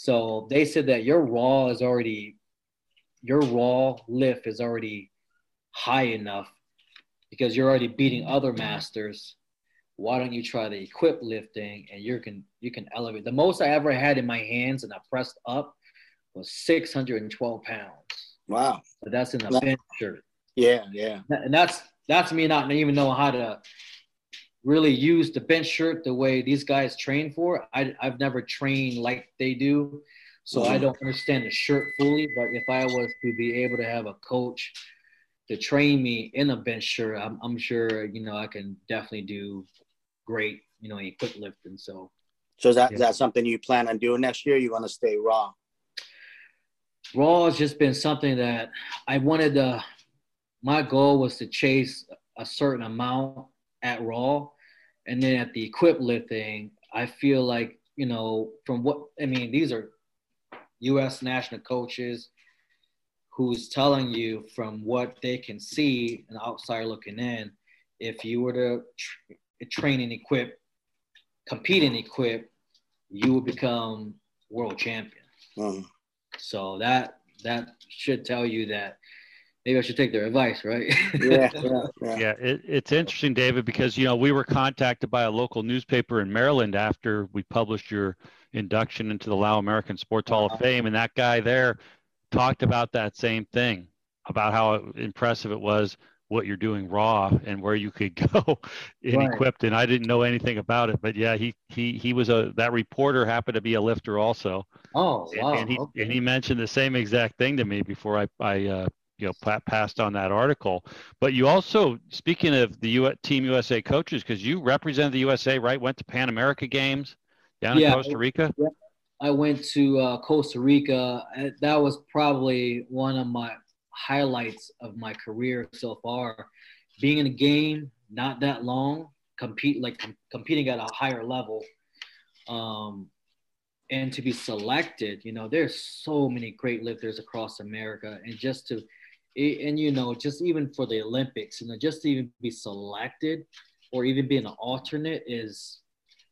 Speaker 3: So they said that your raw is already, your raw lift is already high enough because you're already beating other masters. Why don't you try the equip lifting and you can you can elevate. The most I ever had in my hands and I pressed up was 612 pounds.
Speaker 2: Wow.
Speaker 3: But that's in a bench shirt.
Speaker 2: Yeah, yeah.
Speaker 3: And that's that's me not even know how to really use the bench shirt the way these guys train for. I, I've never trained like they do, so. I don't understand the shirt fully. But if I was to be able to have a coach to train me in a bench shirt, I'm, I'm sure you know I can definitely do great. You know, equip lifting. So,
Speaker 2: so is that yeah. is that something you plan on doing next year? You want to stay raw?
Speaker 3: Raw has just been something that I wanted to. My goal was to chase a certain amount at Raw, and then at the equip lifting, I feel like you know from what I mean. These are U.S. national coaches who's telling you from what they can see, an outsider looking in, if you were to tra- train and equip, compete and equip, you would become world champion. Mm. So that that should tell you that maybe I should take their advice, right?
Speaker 2: yeah, yeah, yeah.
Speaker 1: yeah it, it's interesting, David, because you know we were contacted by a local newspaper in Maryland after we published your induction into the Lao American Sports Hall of uh-huh. Fame, and that guy there talked about that same thing about how impressive it was what you're doing raw and where you could go in right. equipped and I didn't know anything about it but yeah he he he was a that reporter happened to be a lifter also
Speaker 3: oh wow.
Speaker 1: and, and he okay. and he mentioned the same exact thing to me before I I uh, you know passed on that article. But you also, speaking of the U- Team USA coaches, because you represented the USA, right? Went to Pan America Games down yeah, in Costa Rica.
Speaker 3: I went to uh, Costa Rica. That was probably one of my highlights of my career so far. Being in a game not that long, compete like com- competing at a higher level, um, and to be selected. You know, there's so many great lifters across America, and just to and you know, just even for the Olympics, you know, just to even be selected or even be an alternate is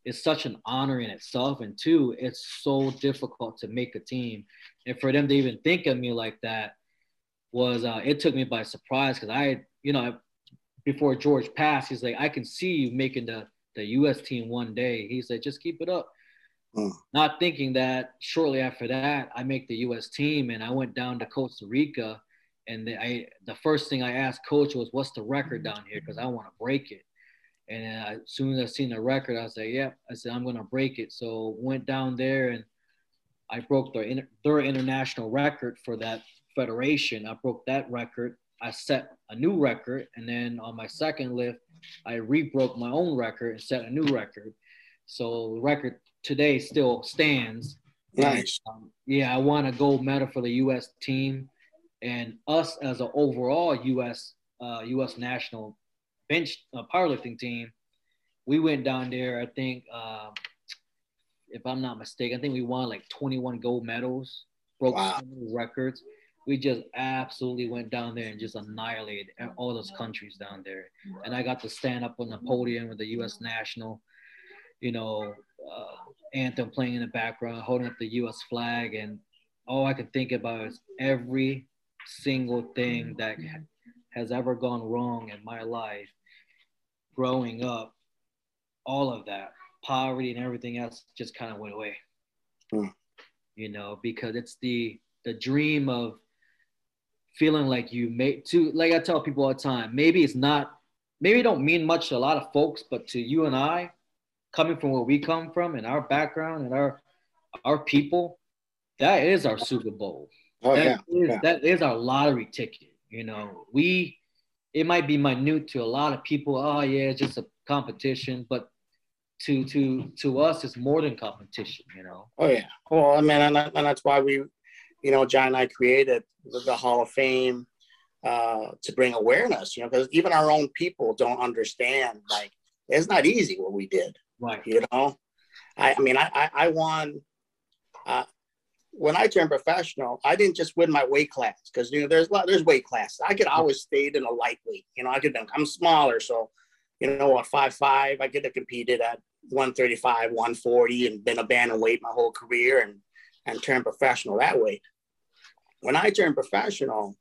Speaker 3: is such an honor in itself. And two, it's so difficult to make a team. And for them to even think of me like that was uh, it took me by surprise because I, you know, before George passed, he's like, I can see you making the the U.S. team one day. He said, just keep it up. Mm. Not thinking that shortly after that, I make the U.S. team and I went down to Costa Rica. And the, I, the first thing I asked coach was, what's the record down here? Because I want to break it. And as soon as I seen the record, I said, "Yep." Yeah. I said, "I'm gonna break it." So went down there and I broke their their international record for that federation. I broke that record. I set a new record, and then on my second lift, I re-broke my own record and set a new record. So the record today still stands.
Speaker 2: Nice.
Speaker 3: Um, yeah, I won a gold medal for the U.S. team, and us as an overall U.S. Uh, U.S. national bench uh, powerlifting team, we went down there. I think, uh, if I'm not mistaken, I think we won like 21 gold medals, broke wow. records. We just absolutely went down there and just annihilated all those countries down there. And I got to stand up on the podium with the U.S. national, you know, uh, anthem playing in the background, holding up the U.S. flag, and all I could think about is every single thing that has ever gone wrong in my life growing up, all of that poverty and everything else just kind of went away. Mm. You know, because it's the the dream of feeling like you made to like I tell people all the time, maybe it's not maybe it don't mean much to a lot of folks, but to you and I, coming from where we come from and our background and our our people, that is our Super Bowl. Oh, that, yeah. Is, yeah. that is our lottery ticket. You know, we it might be minute to a lot of people. Oh yeah, it's just a competition, but to to to us, it's more than competition. You know.
Speaker 2: Oh yeah. Well, I mean, and, and that's why we, you know, John and I created the, the Hall of Fame uh, to bring awareness. You know, because even our own people don't understand. Like, it's not easy what we did.
Speaker 3: Right.
Speaker 2: You know, I, I mean, I I, I won. Uh, when I turned professional, I didn't just win my weight class because you know there's there's weight classes. I could always stayed in a lightweight. You know, I could I'm smaller, so you know what five five. I could have competed at 135, 140, and been a bantamweight my whole career and and turned professional that way. When I turned professional,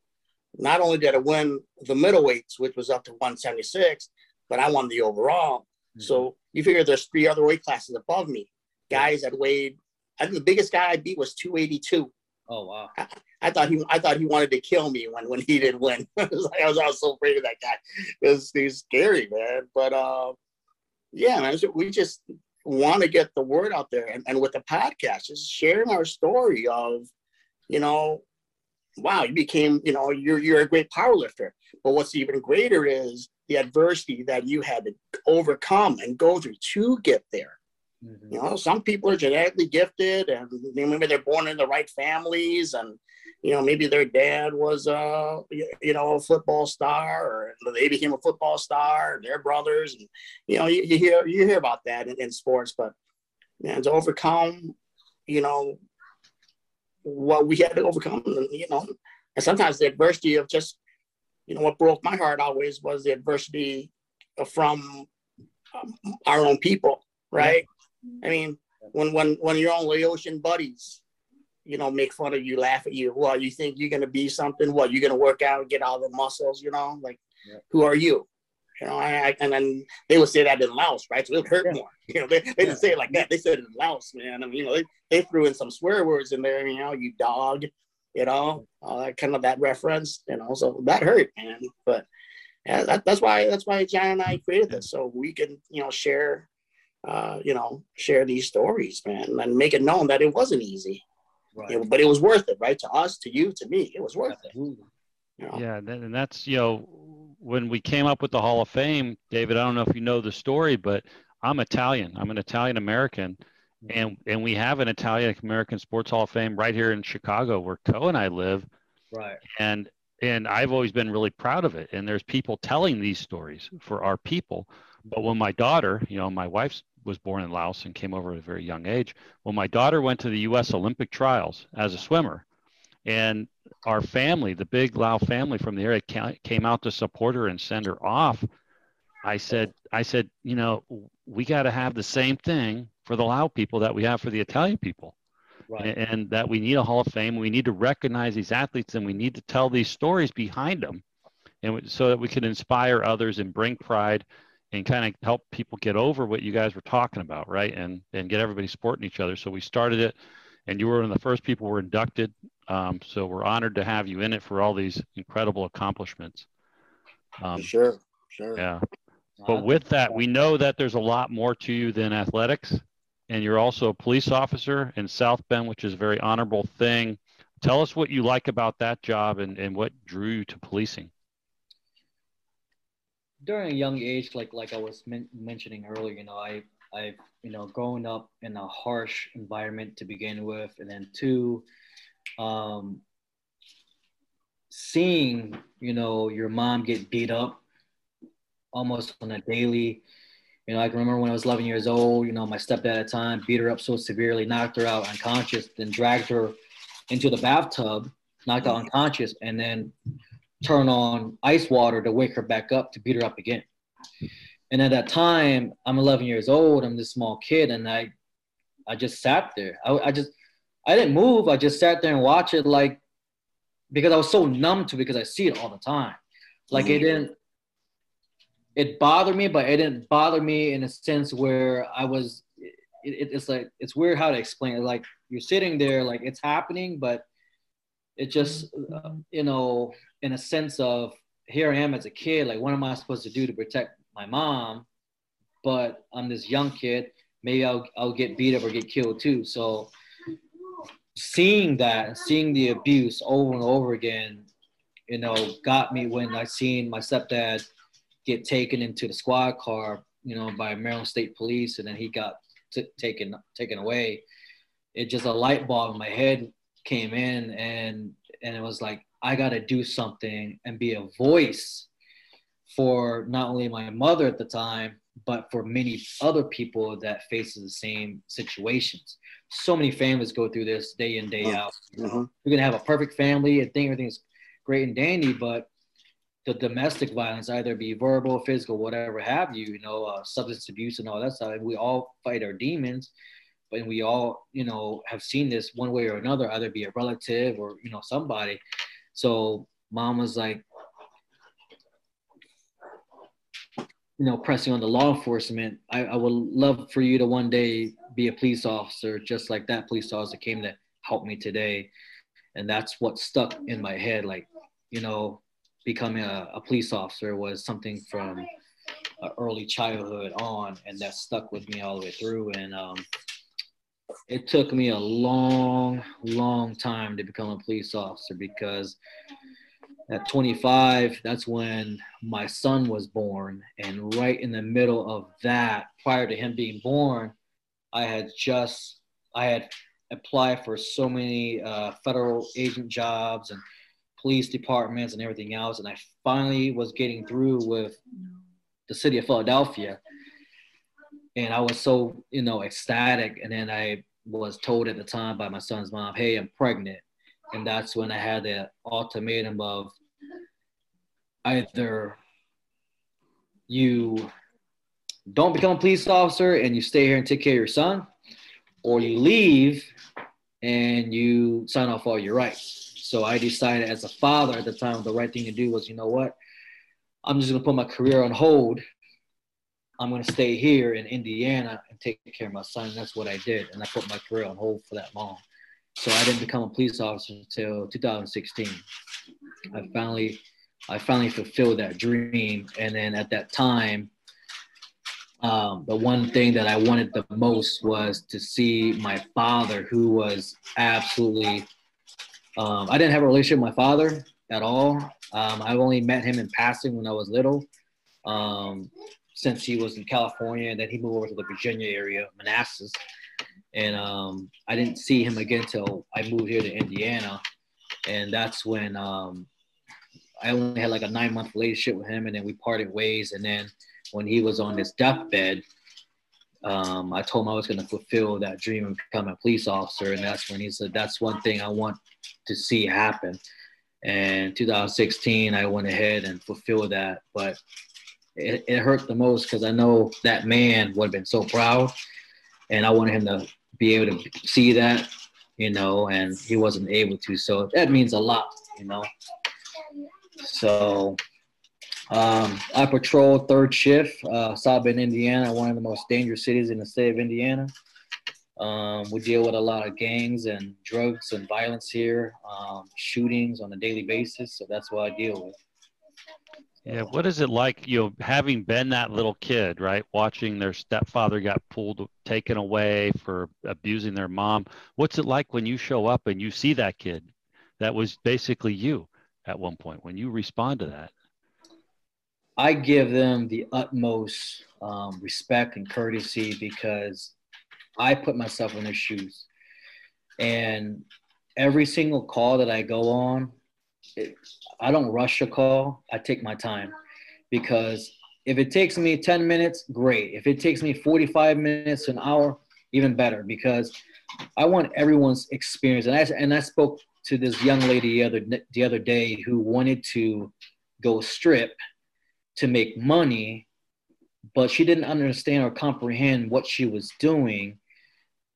Speaker 2: not only did I win the middleweights, which was up to 176, but I won the overall. Mm-hmm. So you figure there's three other weight classes above me, guys that weighed I think the biggest guy I beat was 282.
Speaker 3: Oh wow!
Speaker 2: I, I, thought he I thought he wanted to kill me when when he didn't win. I, was like, I was I was so afraid of that guy. It was he's scary, man. But uh, yeah, man, we just want to get the word out there, and, and with the podcast, just sharing our story of, you know, wow, you became, you know, you're you're a great power lifter. But what's even greater is the adversity that you had to overcome and go through to get there. Mm-hmm. You know, some people are genetically gifted, and maybe they're born in the right families, and you know, maybe their dad was a you know a football star, or they became a football star. Their brothers, and you know, you, you hear you hear about that in, in sports, but man, to overcome, you know, what we had to overcome, you know, and sometimes the adversity of just, you know, what broke my heart always was the adversity from um, our own people, right? I mean, when when when your own ocean buddies, you know, make fun of you, laugh at you. Well, you think you're gonna be something? What you're gonna work out, get all the muscles? You know, like yeah. who are you? You know, I, and then they would say that in Laos, right? So it hurt yeah. more. You know, they, they didn't say it like that. They said it in Laos, man. I mean, you know, they, they threw in some swear words in there. You know, you dog. You know, uh, kind of that reference. You know, so that hurt, man. But yeah, that, that's why that's why John and I created this, so we can you know share uh, you know, share these stories, man, and make it known that it wasn't easy. Right. You know, but it was worth it, right? To us, to you, to me, it was worth Absolutely.
Speaker 1: it. You know? Yeah, and that's you know, when we came up with the Hall of Fame, David. I don't know if you know the story, but I'm Italian. I'm an Italian American, mm-hmm. and and we have an Italian American Sports Hall of Fame right here in Chicago, where Co and I live.
Speaker 3: Right.
Speaker 1: And and I've always been really proud of it. And there's people telling these stories for our people. But when my daughter, you know, my wife was born in Laos and came over at a very young age. When my daughter went to the U.S. Olympic trials as a swimmer, and our family, the big Lao family from the area, came out to support her and send her off. I said, I said, you know, we got to have the same thing for the Lao people that we have for the Italian people. Right. And, and that we need a Hall of Fame. We need to recognize these athletes and we need to tell these stories behind them. And so that we can inspire others and bring pride and kind of help people get over what you guys were talking about, right? And and get everybody supporting each other. So we started it, and you were one of the first people were inducted. Um, so we're honored to have you in it for all these incredible accomplishments.
Speaker 2: Um, sure, sure.
Speaker 1: Yeah. But with that, we know that there's a lot more to you than athletics, and you're also a police officer in South Bend, which is a very honorable thing. Tell us what you like about that job and, and what drew you to policing.
Speaker 3: During a young age, like like I was men- mentioning earlier, you know, I I've you know grown up in a harsh environment to begin with, and then two, um, seeing you know your mom get beat up almost on a daily. You know, I can remember when I was 11 years old, you know, my stepdad at the time beat her up so severely, knocked her out unconscious, then dragged her into the bathtub, knocked out unconscious, and then turn on ice water to wake her back up to beat her up again. And at that time, I'm 11 years old. I'm this small kid, and I, I just sat there. I, I just, I didn't move. I just sat there and watched it, like, because I was so numb to because I see it all the time. Like it didn't, it bothered me, but it didn't bother me in a sense where I was. It, it's like it's weird how to explain it. Like you're sitting there, like it's happening, but it just uh, you know, in a sense of here I am as a kid. Like what am I supposed to do to protect my mom? But I'm this young kid. Maybe I'll I'll get beat up or get killed too. So seeing that, seeing the abuse over and over again, you know, got me when I seen my stepdad get taken into the squad car, you know, by Maryland State Police, and then he got t- taken taken away. It just a light bulb in my head came in, and and it was like I got to do something and be a voice for not only my mother at the time, but for many other people that faces the same situations. So many families go through this day in day out. Mm-hmm. You're gonna have a perfect family and think everything's great and dandy, but the domestic violence, either be verbal, physical, whatever have you, you know, uh, substance abuse and all that stuff. We all fight our demons, but we all, you know, have seen this one way or another, either be a relative or, you know, somebody. So mom was like, you know, pressing on the law enforcement. I, I would love for you to one day be a police officer, just like that police officer came to help me today. And that's what stuck in my head. Like, you know, becoming a, a police officer was something from early childhood on, and that stuck with me all the way through. And um, it took me a long, long time to become a police officer because at 25, that's when my son was born. And right in the middle of that, prior to him being born, I had just, I had applied for so many uh, federal agent jobs and police departments and everything else. And I finally was getting through with the city of Philadelphia. And I was so, you know, ecstatic. And then I was told at the time by my son's mom, hey, I'm pregnant. And that's when I had the ultimatum of either you don't become a police officer and you stay here and take care of your son, or you leave and you sign off all your rights. So I decided as a father at the time, the right thing to do was, you know what? I'm just gonna put my career on hold. I'm gonna stay here in Indiana and take care of my son. That's what I did. And I put my career on hold for that long. So I didn't become a police officer until 2016. I finally, I finally fulfilled that dream. And then at that time, um, the one thing that I wanted the most was to see my father, who was absolutely um, I didn't have a relationship with my father at all. Um, I've only met him in passing when I was little, um, since he was in California, and then he moved over to the Virginia area, Manassas. And um, I didn't see him again until I moved here to Indiana, and that's when um, I only had like a nine month relationship with him, and then we parted ways. And then when he was on his deathbed, um, I told him I was going to fulfill that dream of becoming a police officer, and that's when he said, "That's one thing I want to see happen." And 2016, I went ahead and fulfilled that, but it, it hurt the most because I know that man would have been so proud, and I wanted him to be able to see that, you know, and he wasn't able to. So that means a lot, you know. So um, I patrol third shift, uh, Indiana, one of the most dangerous cities in the state of Indiana. Um, we deal with a lot of gangs and drugs and violence here, um, shootings on a daily basis. So that's what I deal with.
Speaker 1: Yeah, what is it like, you know, having been that little kid, right? Watching their stepfather got pulled, taken away for abusing their mom. What's it like when you show up and you see that kid that was basically you at one point when you respond to that?
Speaker 3: I give them the utmost um, respect and courtesy because I put myself in their shoes. And every single call that I go on, it, I don't rush a call. I take my time because if it takes me 10 minutes, great. If it takes me 45 minutes, an hour, even better because I want everyone's experience. And I, and I spoke to this young lady the other, the other day who wanted to go strip – to make money, but she didn't understand or comprehend what she was doing.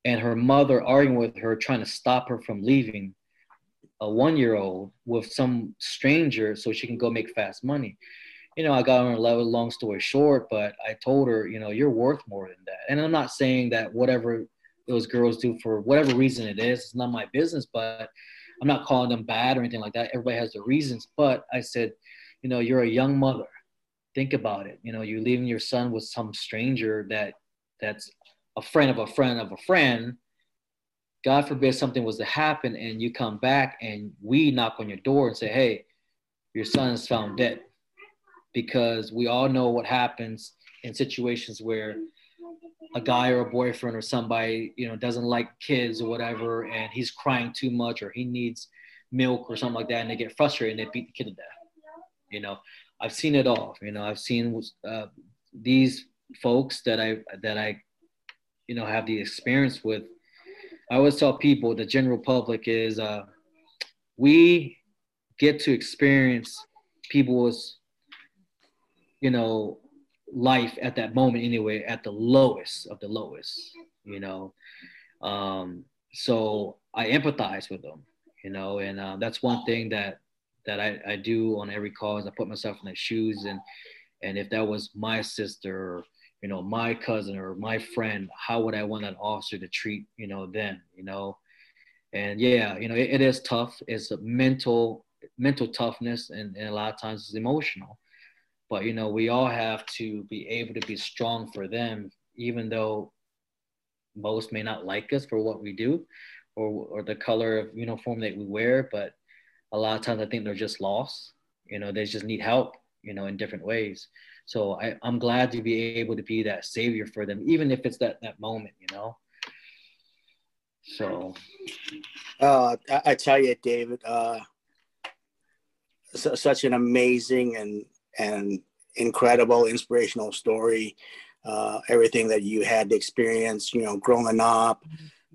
Speaker 3: And her mother arguing with her, trying to stop her from leaving a one year old with some stranger so she can go make fast money. You know, I got on her level, long story short, but I told her, you know, you're worth more than that. And I'm not saying that whatever those girls do for whatever reason it is, it's not my business, but I'm not calling them bad or anything like that. Everybody has their reasons. But I said, you know, you're a young mother think about it. You know, you're leaving your son with some stranger that that's a friend of a friend of a friend. God forbid something was to happen and you come back and we knock on your door and say, hey, your son is found dead. Because we all know what happens in situations where a guy or a boyfriend or somebody, you know, doesn't like kids or whatever, and he's crying too much or he needs milk or something like that, and they get frustrated and they beat the kid to death. You know, I've seen it all. You know, I've seen uh, these folks that I that I, you know, have the experience with. I always tell people, the general public is, uh, we get to experience people's, you know, life at that moment anyway, at the lowest of the lowest. You know, um, so I empathize with them. You know, and uh, that's one thing that that I, I do on every call is I put myself in their shoes and and if that was my sister you know my cousin or my friend how would I want that officer to treat you know them you know and yeah you know it, it is tough it's a mental mental toughness and, and a lot of times it's emotional but you know we all have to be able to be strong for them even though most may not like us for what we do or, or the color of uniform that we wear but a lot of times I think they're just lost. You know, they just need help, you know, in different ways. So I, I'm glad to be able to be that savior for them, even if it's that that moment, you know. So
Speaker 2: uh, I, I tell you, David, uh, such an amazing and and incredible, inspirational story. Uh, everything that you had to experience, you know, growing up,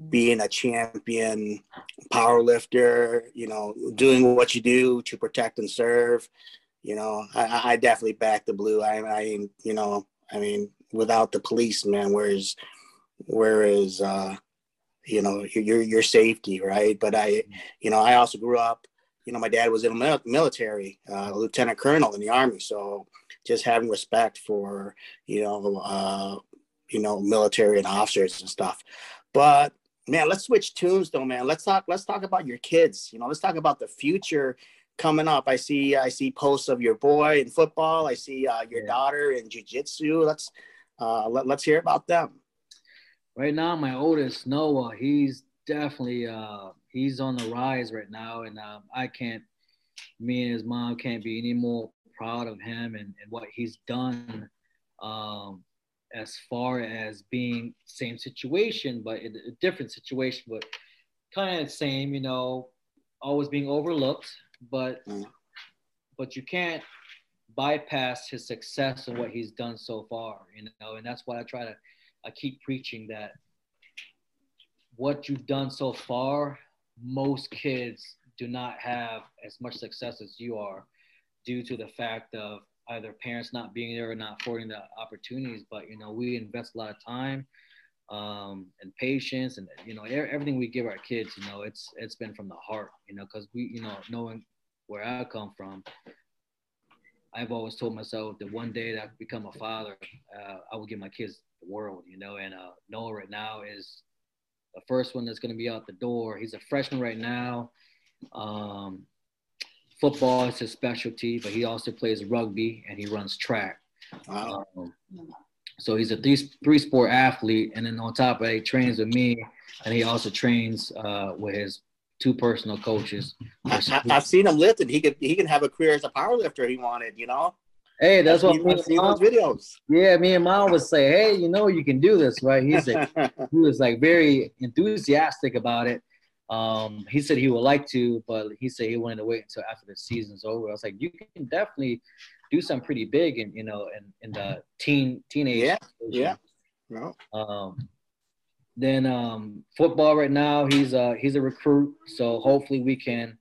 Speaker 2: being a champion power lifter, you know, doing what you do to protect and serve. You know, I, I definitely back the blue. I, I, you know, I mean, without the police, man, where is, where is, uh, you know, your your safety, right? But I, you know, I also grew up. You know, my dad was in the military, uh, lieutenant colonel in the army. So, just having respect for, you know, uh, you know, military and officers and stuff. But man, let's switch tunes though, man. Let's talk. Let's talk about your kids. You know, let's talk about the future coming up. I see. I see posts of your boy in football. I see uh, your yeah. daughter in jujitsu. Let's uh, let, let's hear about them.
Speaker 3: Right now, my oldest Noah, he's definitely uh, he's on the rise right now, and uh, I can't. Me and his mom can't be any more proud of him and, and what he's done. Um, as far as being same situation, but a different situation, but kind of the same, you know, always being overlooked, but mm. but you can't bypass his success and what he's done so far, you know, and that's why I try to I keep preaching that what you've done so far, most kids do not have as much success as you are due to the fact of either parents not being there or not affording the opportunities. But you know, we invest a lot of time um, and patience, and you know, everything we give our kids, you know, it's it's been from the heart, you know, because we, you know, knowing where I come from, I've always told myself that one day that I become a father, uh, I will give my kids the world, you know. And uh, Noah right now is the first one that's going to be out the door. He's a freshman right now. Um, football is his specialty, but he also plays rugby and he runs track. Wow. Um, so he's a three, three sport athlete. And then on top of that, he trains with me and he also trains uh, with his two personal coaches.
Speaker 2: I, have seen him lifted. He could he can have a career as a power lifter he wanted, you know.
Speaker 3: Hey, that's what
Speaker 2: seen, those videos.
Speaker 3: Yeah, me and mom would say, "Hey, you know, you can do this, right?" He's like, he was like very enthusiastic about it. Um, he said he would like to, but he said he wanted to wait until after the season's over. I was like, you can definitely do something pretty big, and you know, in, in the teen teenage.
Speaker 2: Yeah, yeah. No.
Speaker 3: Um, then um, football right now, he's a he's a recruit, so hopefully we can.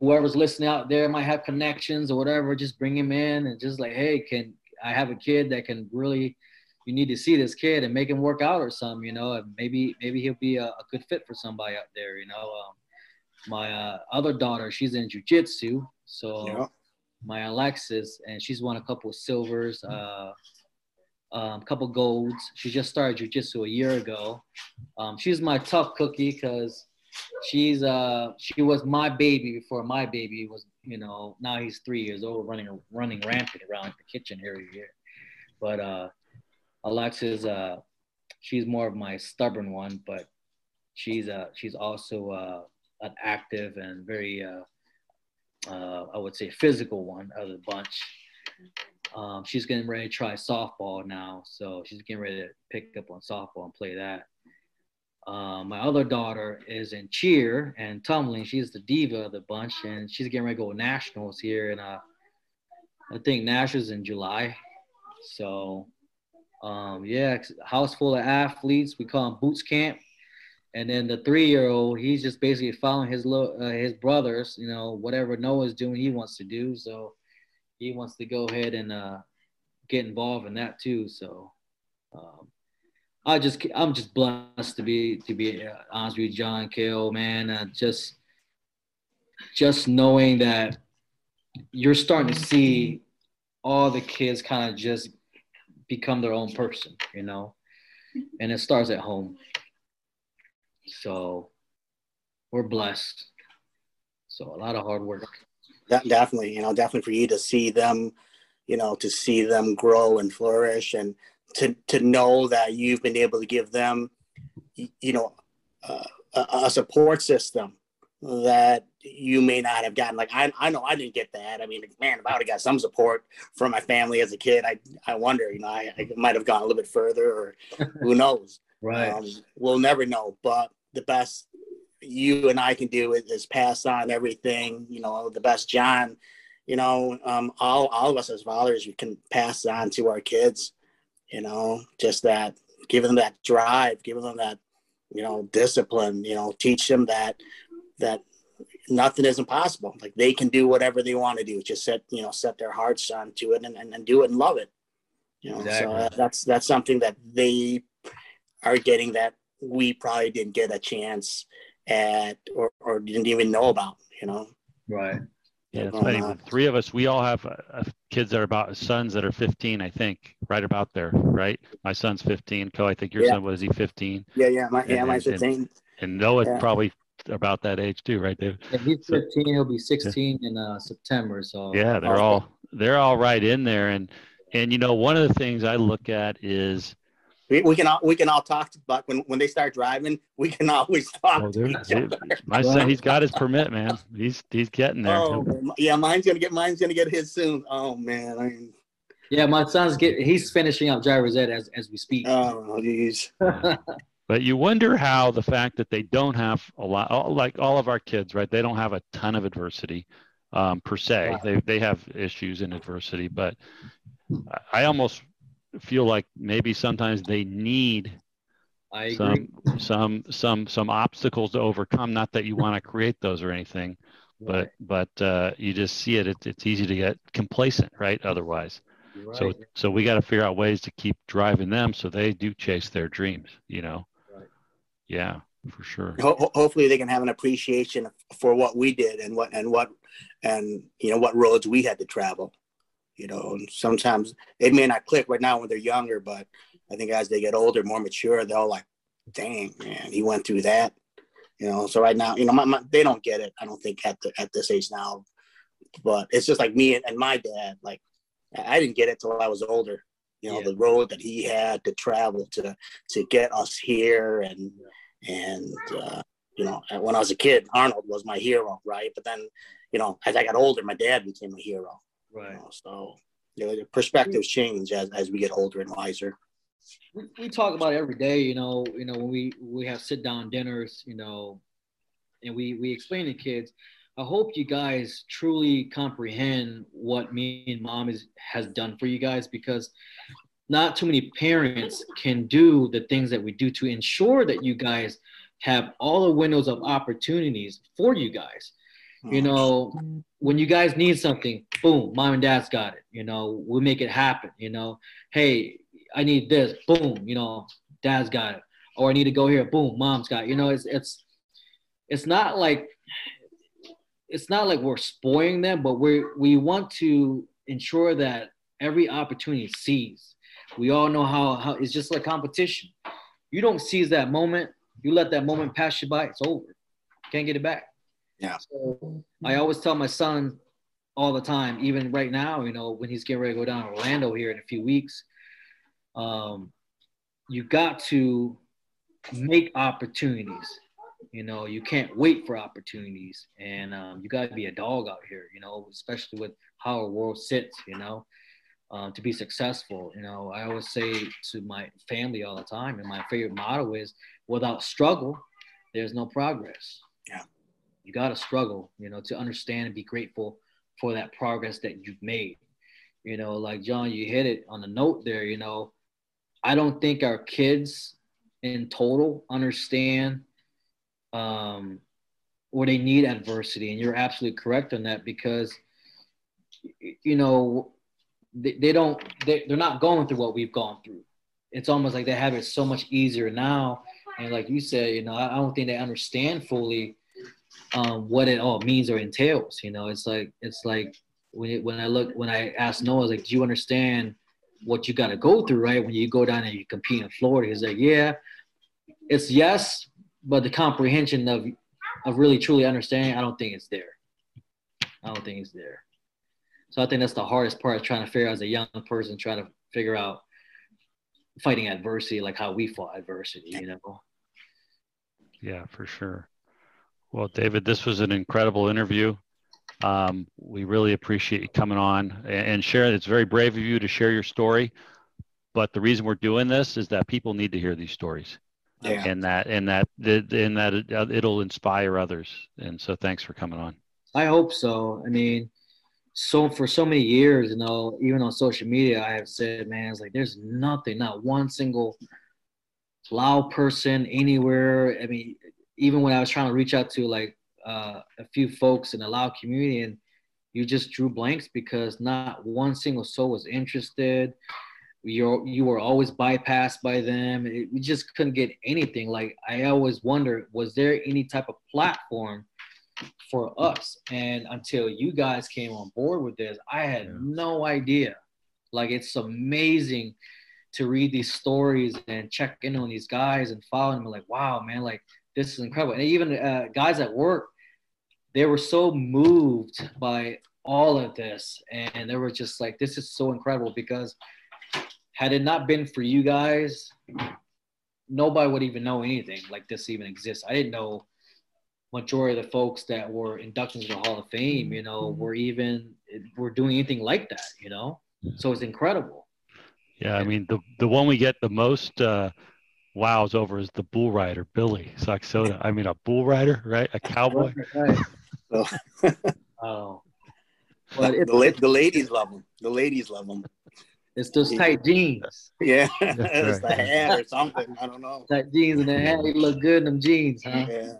Speaker 3: Whoever's listening out there might have connections or whatever. Just bring him in and just like, hey, can I have a kid that can really you need to see this kid and make him work out or something, you know, and maybe maybe he'll be a, a good fit for somebody out there, you know. Um, my uh, other daughter, she's in jujitsu, so yeah. My Alexis, and she's won a couple of silvers, uh, a um, couple golds. She just started jujitsu a year ago. Um, she's my tough cookie because she's uh she was my baby before my baby was you know now he's three years old running running rampant around the kitchen area here but uh Alexis, uh, she's more of my stubborn one, but she's uh, she's also uh, an active and very, uh, uh, I would say, physical one of the bunch. Um, she's getting ready to try softball now, so she's getting ready to pick up on softball and play that. Uh, my other daughter is in cheer and tumbling. She's the diva of the bunch, and she's getting ready to go nationals here, and uh, I think nationals in July. So um, yeah, house full of athletes. We call them boots camp. And then the three-year-old, he's just basically following his little, uh, his brothers. You know, whatever Noah's doing, he wants to do. So he wants to go ahead and uh, get involved in that too. So um, I just, I'm just blessed to be to be uh, honest with you, John Kale, man. Uh, just, just knowing that you're starting to see all the kids kind of just become their own person, you know, and it starts at home. So we're blessed. So a lot of hard work.
Speaker 2: That definitely, you know, definitely for you to see them, you know, to see them grow and flourish, and to to know that you've been able to give them, you know, uh, a, a support system that you may not have gotten. Like I, I know I didn't get that. I mean, man, if I would have got some support from my family as a kid, I, I wonder, you know, I, I might have gone a little bit further, or who knows.
Speaker 3: right. Um,
Speaker 2: we'll never know. But the best you and I can do is, is, pass on everything. You know, the best John. You know, um, all all of us as fathers, we can pass on to our kids. You know, just that, giving them that drive, giving them that, you know, discipline. You know, teach them that that nothing is impossible. Like they can do whatever they want to do. Just set, you know, set their hearts onto it and, and, and do it and love it. You know, exactly. so uh, that's that's something that they are getting that we probably didn't get a chance at or, or didn't even know about, you know.
Speaker 3: Right.
Speaker 1: Yeah, it's funny. Uh, three of us, we all have uh, kids that are about sons that are 15, I think, right about there, right? My son's 15. Co, I think your yeah. son was he 15?
Speaker 2: Yeah, yeah, my, yeah, my 15. And,
Speaker 1: and Noah's yeah. probably about that age too, right, Dave?
Speaker 3: Yeah, he's 15. So, he'll be 16 yeah. in uh, September. So
Speaker 1: yeah, they're all they're all right in there, and and you know one of the things I look at is
Speaker 2: we, we can all we can all talk but when when they start driving we can always talk oh, to each other.
Speaker 1: my son he's got his permit man he's he's getting there
Speaker 2: oh yeah mine's gonna get mine's gonna get his soon oh man I mean,
Speaker 3: yeah my son's get he's finishing up driver's ed as, as we speak
Speaker 2: oh geez
Speaker 1: But you wonder how the fact that they don't have a lot, like all of our kids, right? They don't have a ton of adversity. um, per se. Wow. They they have issues and adversity, but I almost feel like maybe sometimes they need some some some some obstacles to overcome. Not that you want to create those or anything, right. but but uh, you just see it. it. It's easy to get complacent, right? Otherwise, right. so so we got to figure out ways to keep driving them so they do chase their dreams. You know, right. yeah, for sure.
Speaker 2: Ho- hopefully, they can have an appreciation for what we did and what and what and you know what roads we had to travel you know and sometimes it may not click right now when they're younger but i think as they get older more mature they'll like dang man he went through that you know? So right now you know my, my, they don't get it i don't think at the, at this age now. But it's just like me and, and my dad like i didn't get it till i was older you know yeah. the road that he had to travel to to get us here and and uh, you know when i was a kid arnold was my hero right? But then you know as i got older my dad became a hero
Speaker 3: Right. You know,
Speaker 2: so you know, the perspectives change as, as we get older and wiser.
Speaker 3: We, we talk about every day, you know, you know, when we, we have sit down dinners, you know, and we, we explain to kids, I hope you guys truly comprehend what me and mom is, has done for you guys because not too many parents can do the things that we do to ensure that you guys have all the windows of opportunities for you guys. You mm. know, when you guys need something, boom, mom and dad's got it. You know, we make it happen. You know, hey, I need this, boom, you know, dad's got it. Or I need to go here, boom, mom's got it. You know, it's it's it's not like it's not like we're spoiling them, but we we want to ensure that every opportunity seized. We all know how how it's just like competition. You don't seize that moment, you let that moment pass you by, it's over. Can't get it back.
Speaker 2: Yeah.
Speaker 3: So I always tell my son all the time, even right now, you know, when he's getting ready to go down to Orlando here in a few weeks, um, you got to make opportunities. You know, you can't wait for opportunities, and um, you got to be a dog out here. You know, especially with how our world sits. You know, uh, to be successful. You know, I always say to my family all the time, and my favorite motto is, "Without struggle, there's no progress."
Speaker 2: Yeah
Speaker 3: you got to struggle, you know, to understand and be grateful for that progress that you've made. You know, like John, you hit it on the note there, you know, I don't think our kids in total understand um, or they need adversity. And you're absolutely correct on that because, you know, they, they don't, they, they're not going through what we've gone through. It's almost like they have it so much easier now. And like you said, you know, I don't think they understand fully um, what it all means or entails. You know, it's like it's like when when I look when I asked Noah, I was like, "Do you understand what you got to go through, right? When you go down and you compete in Florida?" He's like, "Yeah, it's yes, but the comprehension of of really truly understanding, I don't think it's there. I don't think it's there. So I think that's the hardest part, trying to figure out as a young person, trying to figure out fighting adversity, like how we fought adversity, you know."
Speaker 1: Yeah, for sure. Well, David, this was an incredible interview. Um, we really appreciate you coming on and sharing. It's very brave of you to share your story, but the reason we're doing this is that people need to hear these stories, yeah. and that and that and that uh, it'll inspire others. And so, thanks for coming on.
Speaker 3: I hope so. I mean, so for so many years, you know, even on social media, I have said, man, it's like there's nothing, not one single Lao person anywhere. I mean, even when I was trying to reach out to like uh, a few folks in the Lao community, and you just drew blanks because not one single soul was interested. You you were always bypassed by them. It, we just couldn't get anything. Like I always wonder, was there any type of platform for us? And until you guys came on board with this, I had yeah. no idea. Like it's amazing to read these stories and check in on these guys and follow them. Like, wow, man, like this is incredible. And even uh, guys at work, they were so moved by all of this. And they were just like, this is so incredible because had it not been for you guys, nobody would even know anything like this even exists. I didn't know majority of the folks that were inducted into the Hall of Fame, you know, were even were doing anything like that, you know. So it's incredible.
Speaker 1: Yeah, I mean the the one we get the most uh, wows over is the bull rider, Billy Soxota. I mean, a bull rider, right? A cowboy.
Speaker 3: oh.
Speaker 2: but the, la- the ladies love them. The ladies love them.
Speaker 3: It's those tight jeans.
Speaker 2: Yeah, it's the hat or something. I don't know.
Speaker 3: Tight jeans and the hat. They look good in them jeans, huh?
Speaker 2: Yeah.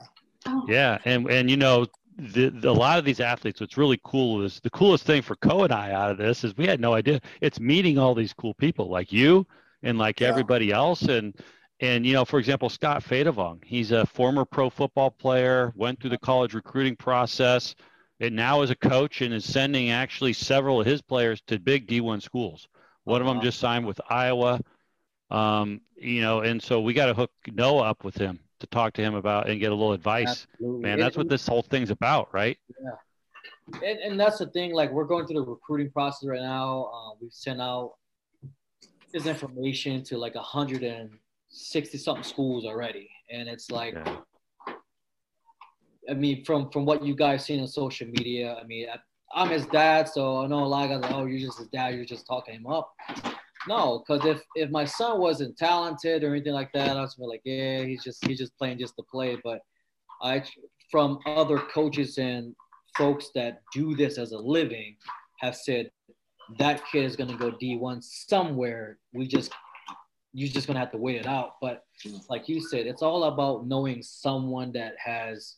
Speaker 2: Oh.
Speaker 1: Yeah, and and you know, the, the, a lot of these athletes, what's really cool is the coolest thing for Co and I out of this is we had no idea. It's meeting all these cool people like you and like yeah. everybody else. And and you know, for example, Scott Phaydavong, he's a former pro football player, went through the college recruiting process, and now is a coach and is sending actually several of his players to big D1 schools. One of them just signed with Iowa. Um, you know, and so we got to hook Noah up with him to talk to him about and get a little advice. Absolutely. Man, that's what this whole thing's about, right?
Speaker 3: Yeah. And, and that's the thing. Like we're going through the recruiting process right now. Uh, we've sent out this information to like 160 something schools already, and it's like, yeah. I mean, from from what you guys seen on social media, I mean, I, am his dad, so I know a lot of guys. Like, oh, you're just his dad. You're just talking him up. No, because if if my son wasn't talented or anything like that, I was like, yeah, he's just he's just playing just to play. But I, from other coaches and folks that do this as a living, have said that kid is going to go D1 somewhere. We just you're just going to have to wait it out. But like you said, it's all about knowing someone that has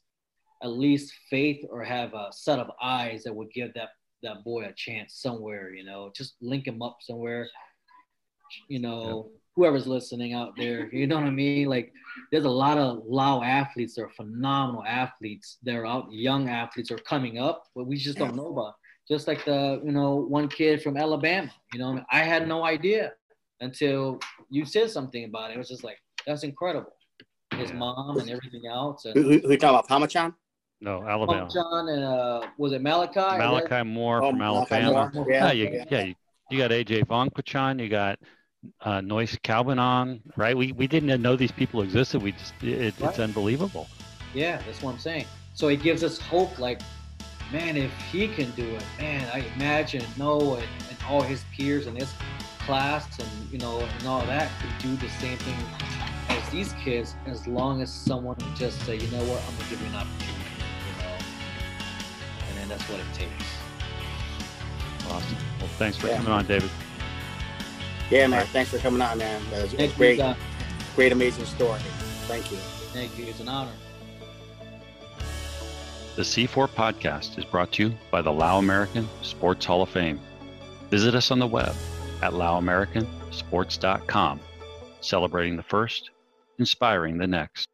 Speaker 3: at least faith or have a set of eyes that would give that that boy a chance somewhere. You know, just link him up somewhere you know, yeah. whoever's listening out there, you know what I mean? Like, there's a lot of Lao athletes that are phenomenal athletes that are out, young athletes are coming up, but we just don't know about. Just like the, you know, one kid from Alabama, you know, I had no idea until you said something about it. It was just like, that's incredible. His mom and everything else. And,
Speaker 2: who, who, who talking about Palmachon?
Speaker 1: No, Alabama.
Speaker 3: John and uh, was it Malachi?
Speaker 1: Malachi Moore oh, from Alabama. Moore. Yeah, yeah, you, yeah. You, you got AJ Vongphachanh, you got uh, Noise Calvinon, right? We we didn't know these people existed. We just it, right. it's unbelievable.
Speaker 3: Yeah, that's what I'm saying. So it gives us hope. Like, man, if he can do it, man, I imagine Noah and, and all his peers and his class and you know and all that could do the same thing as these kids, as long as someone just say, you know what, I'm gonna give you an opportunity, you know, and then that's what it takes.
Speaker 1: Awesome. Well, thanks for yeah. coming on, David.
Speaker 2: Yeah, man. Thanks for coming on, man. That was, great, you, great, amazing story. Thank you.
Speaker 3: Thank you. It's an honor.
Speaker 1: The C4 podcast is brought to you by the Lao American Sports Hall of Fame. Visit us on the web at laoamericansports.com, celebrating the first, inspiring the next.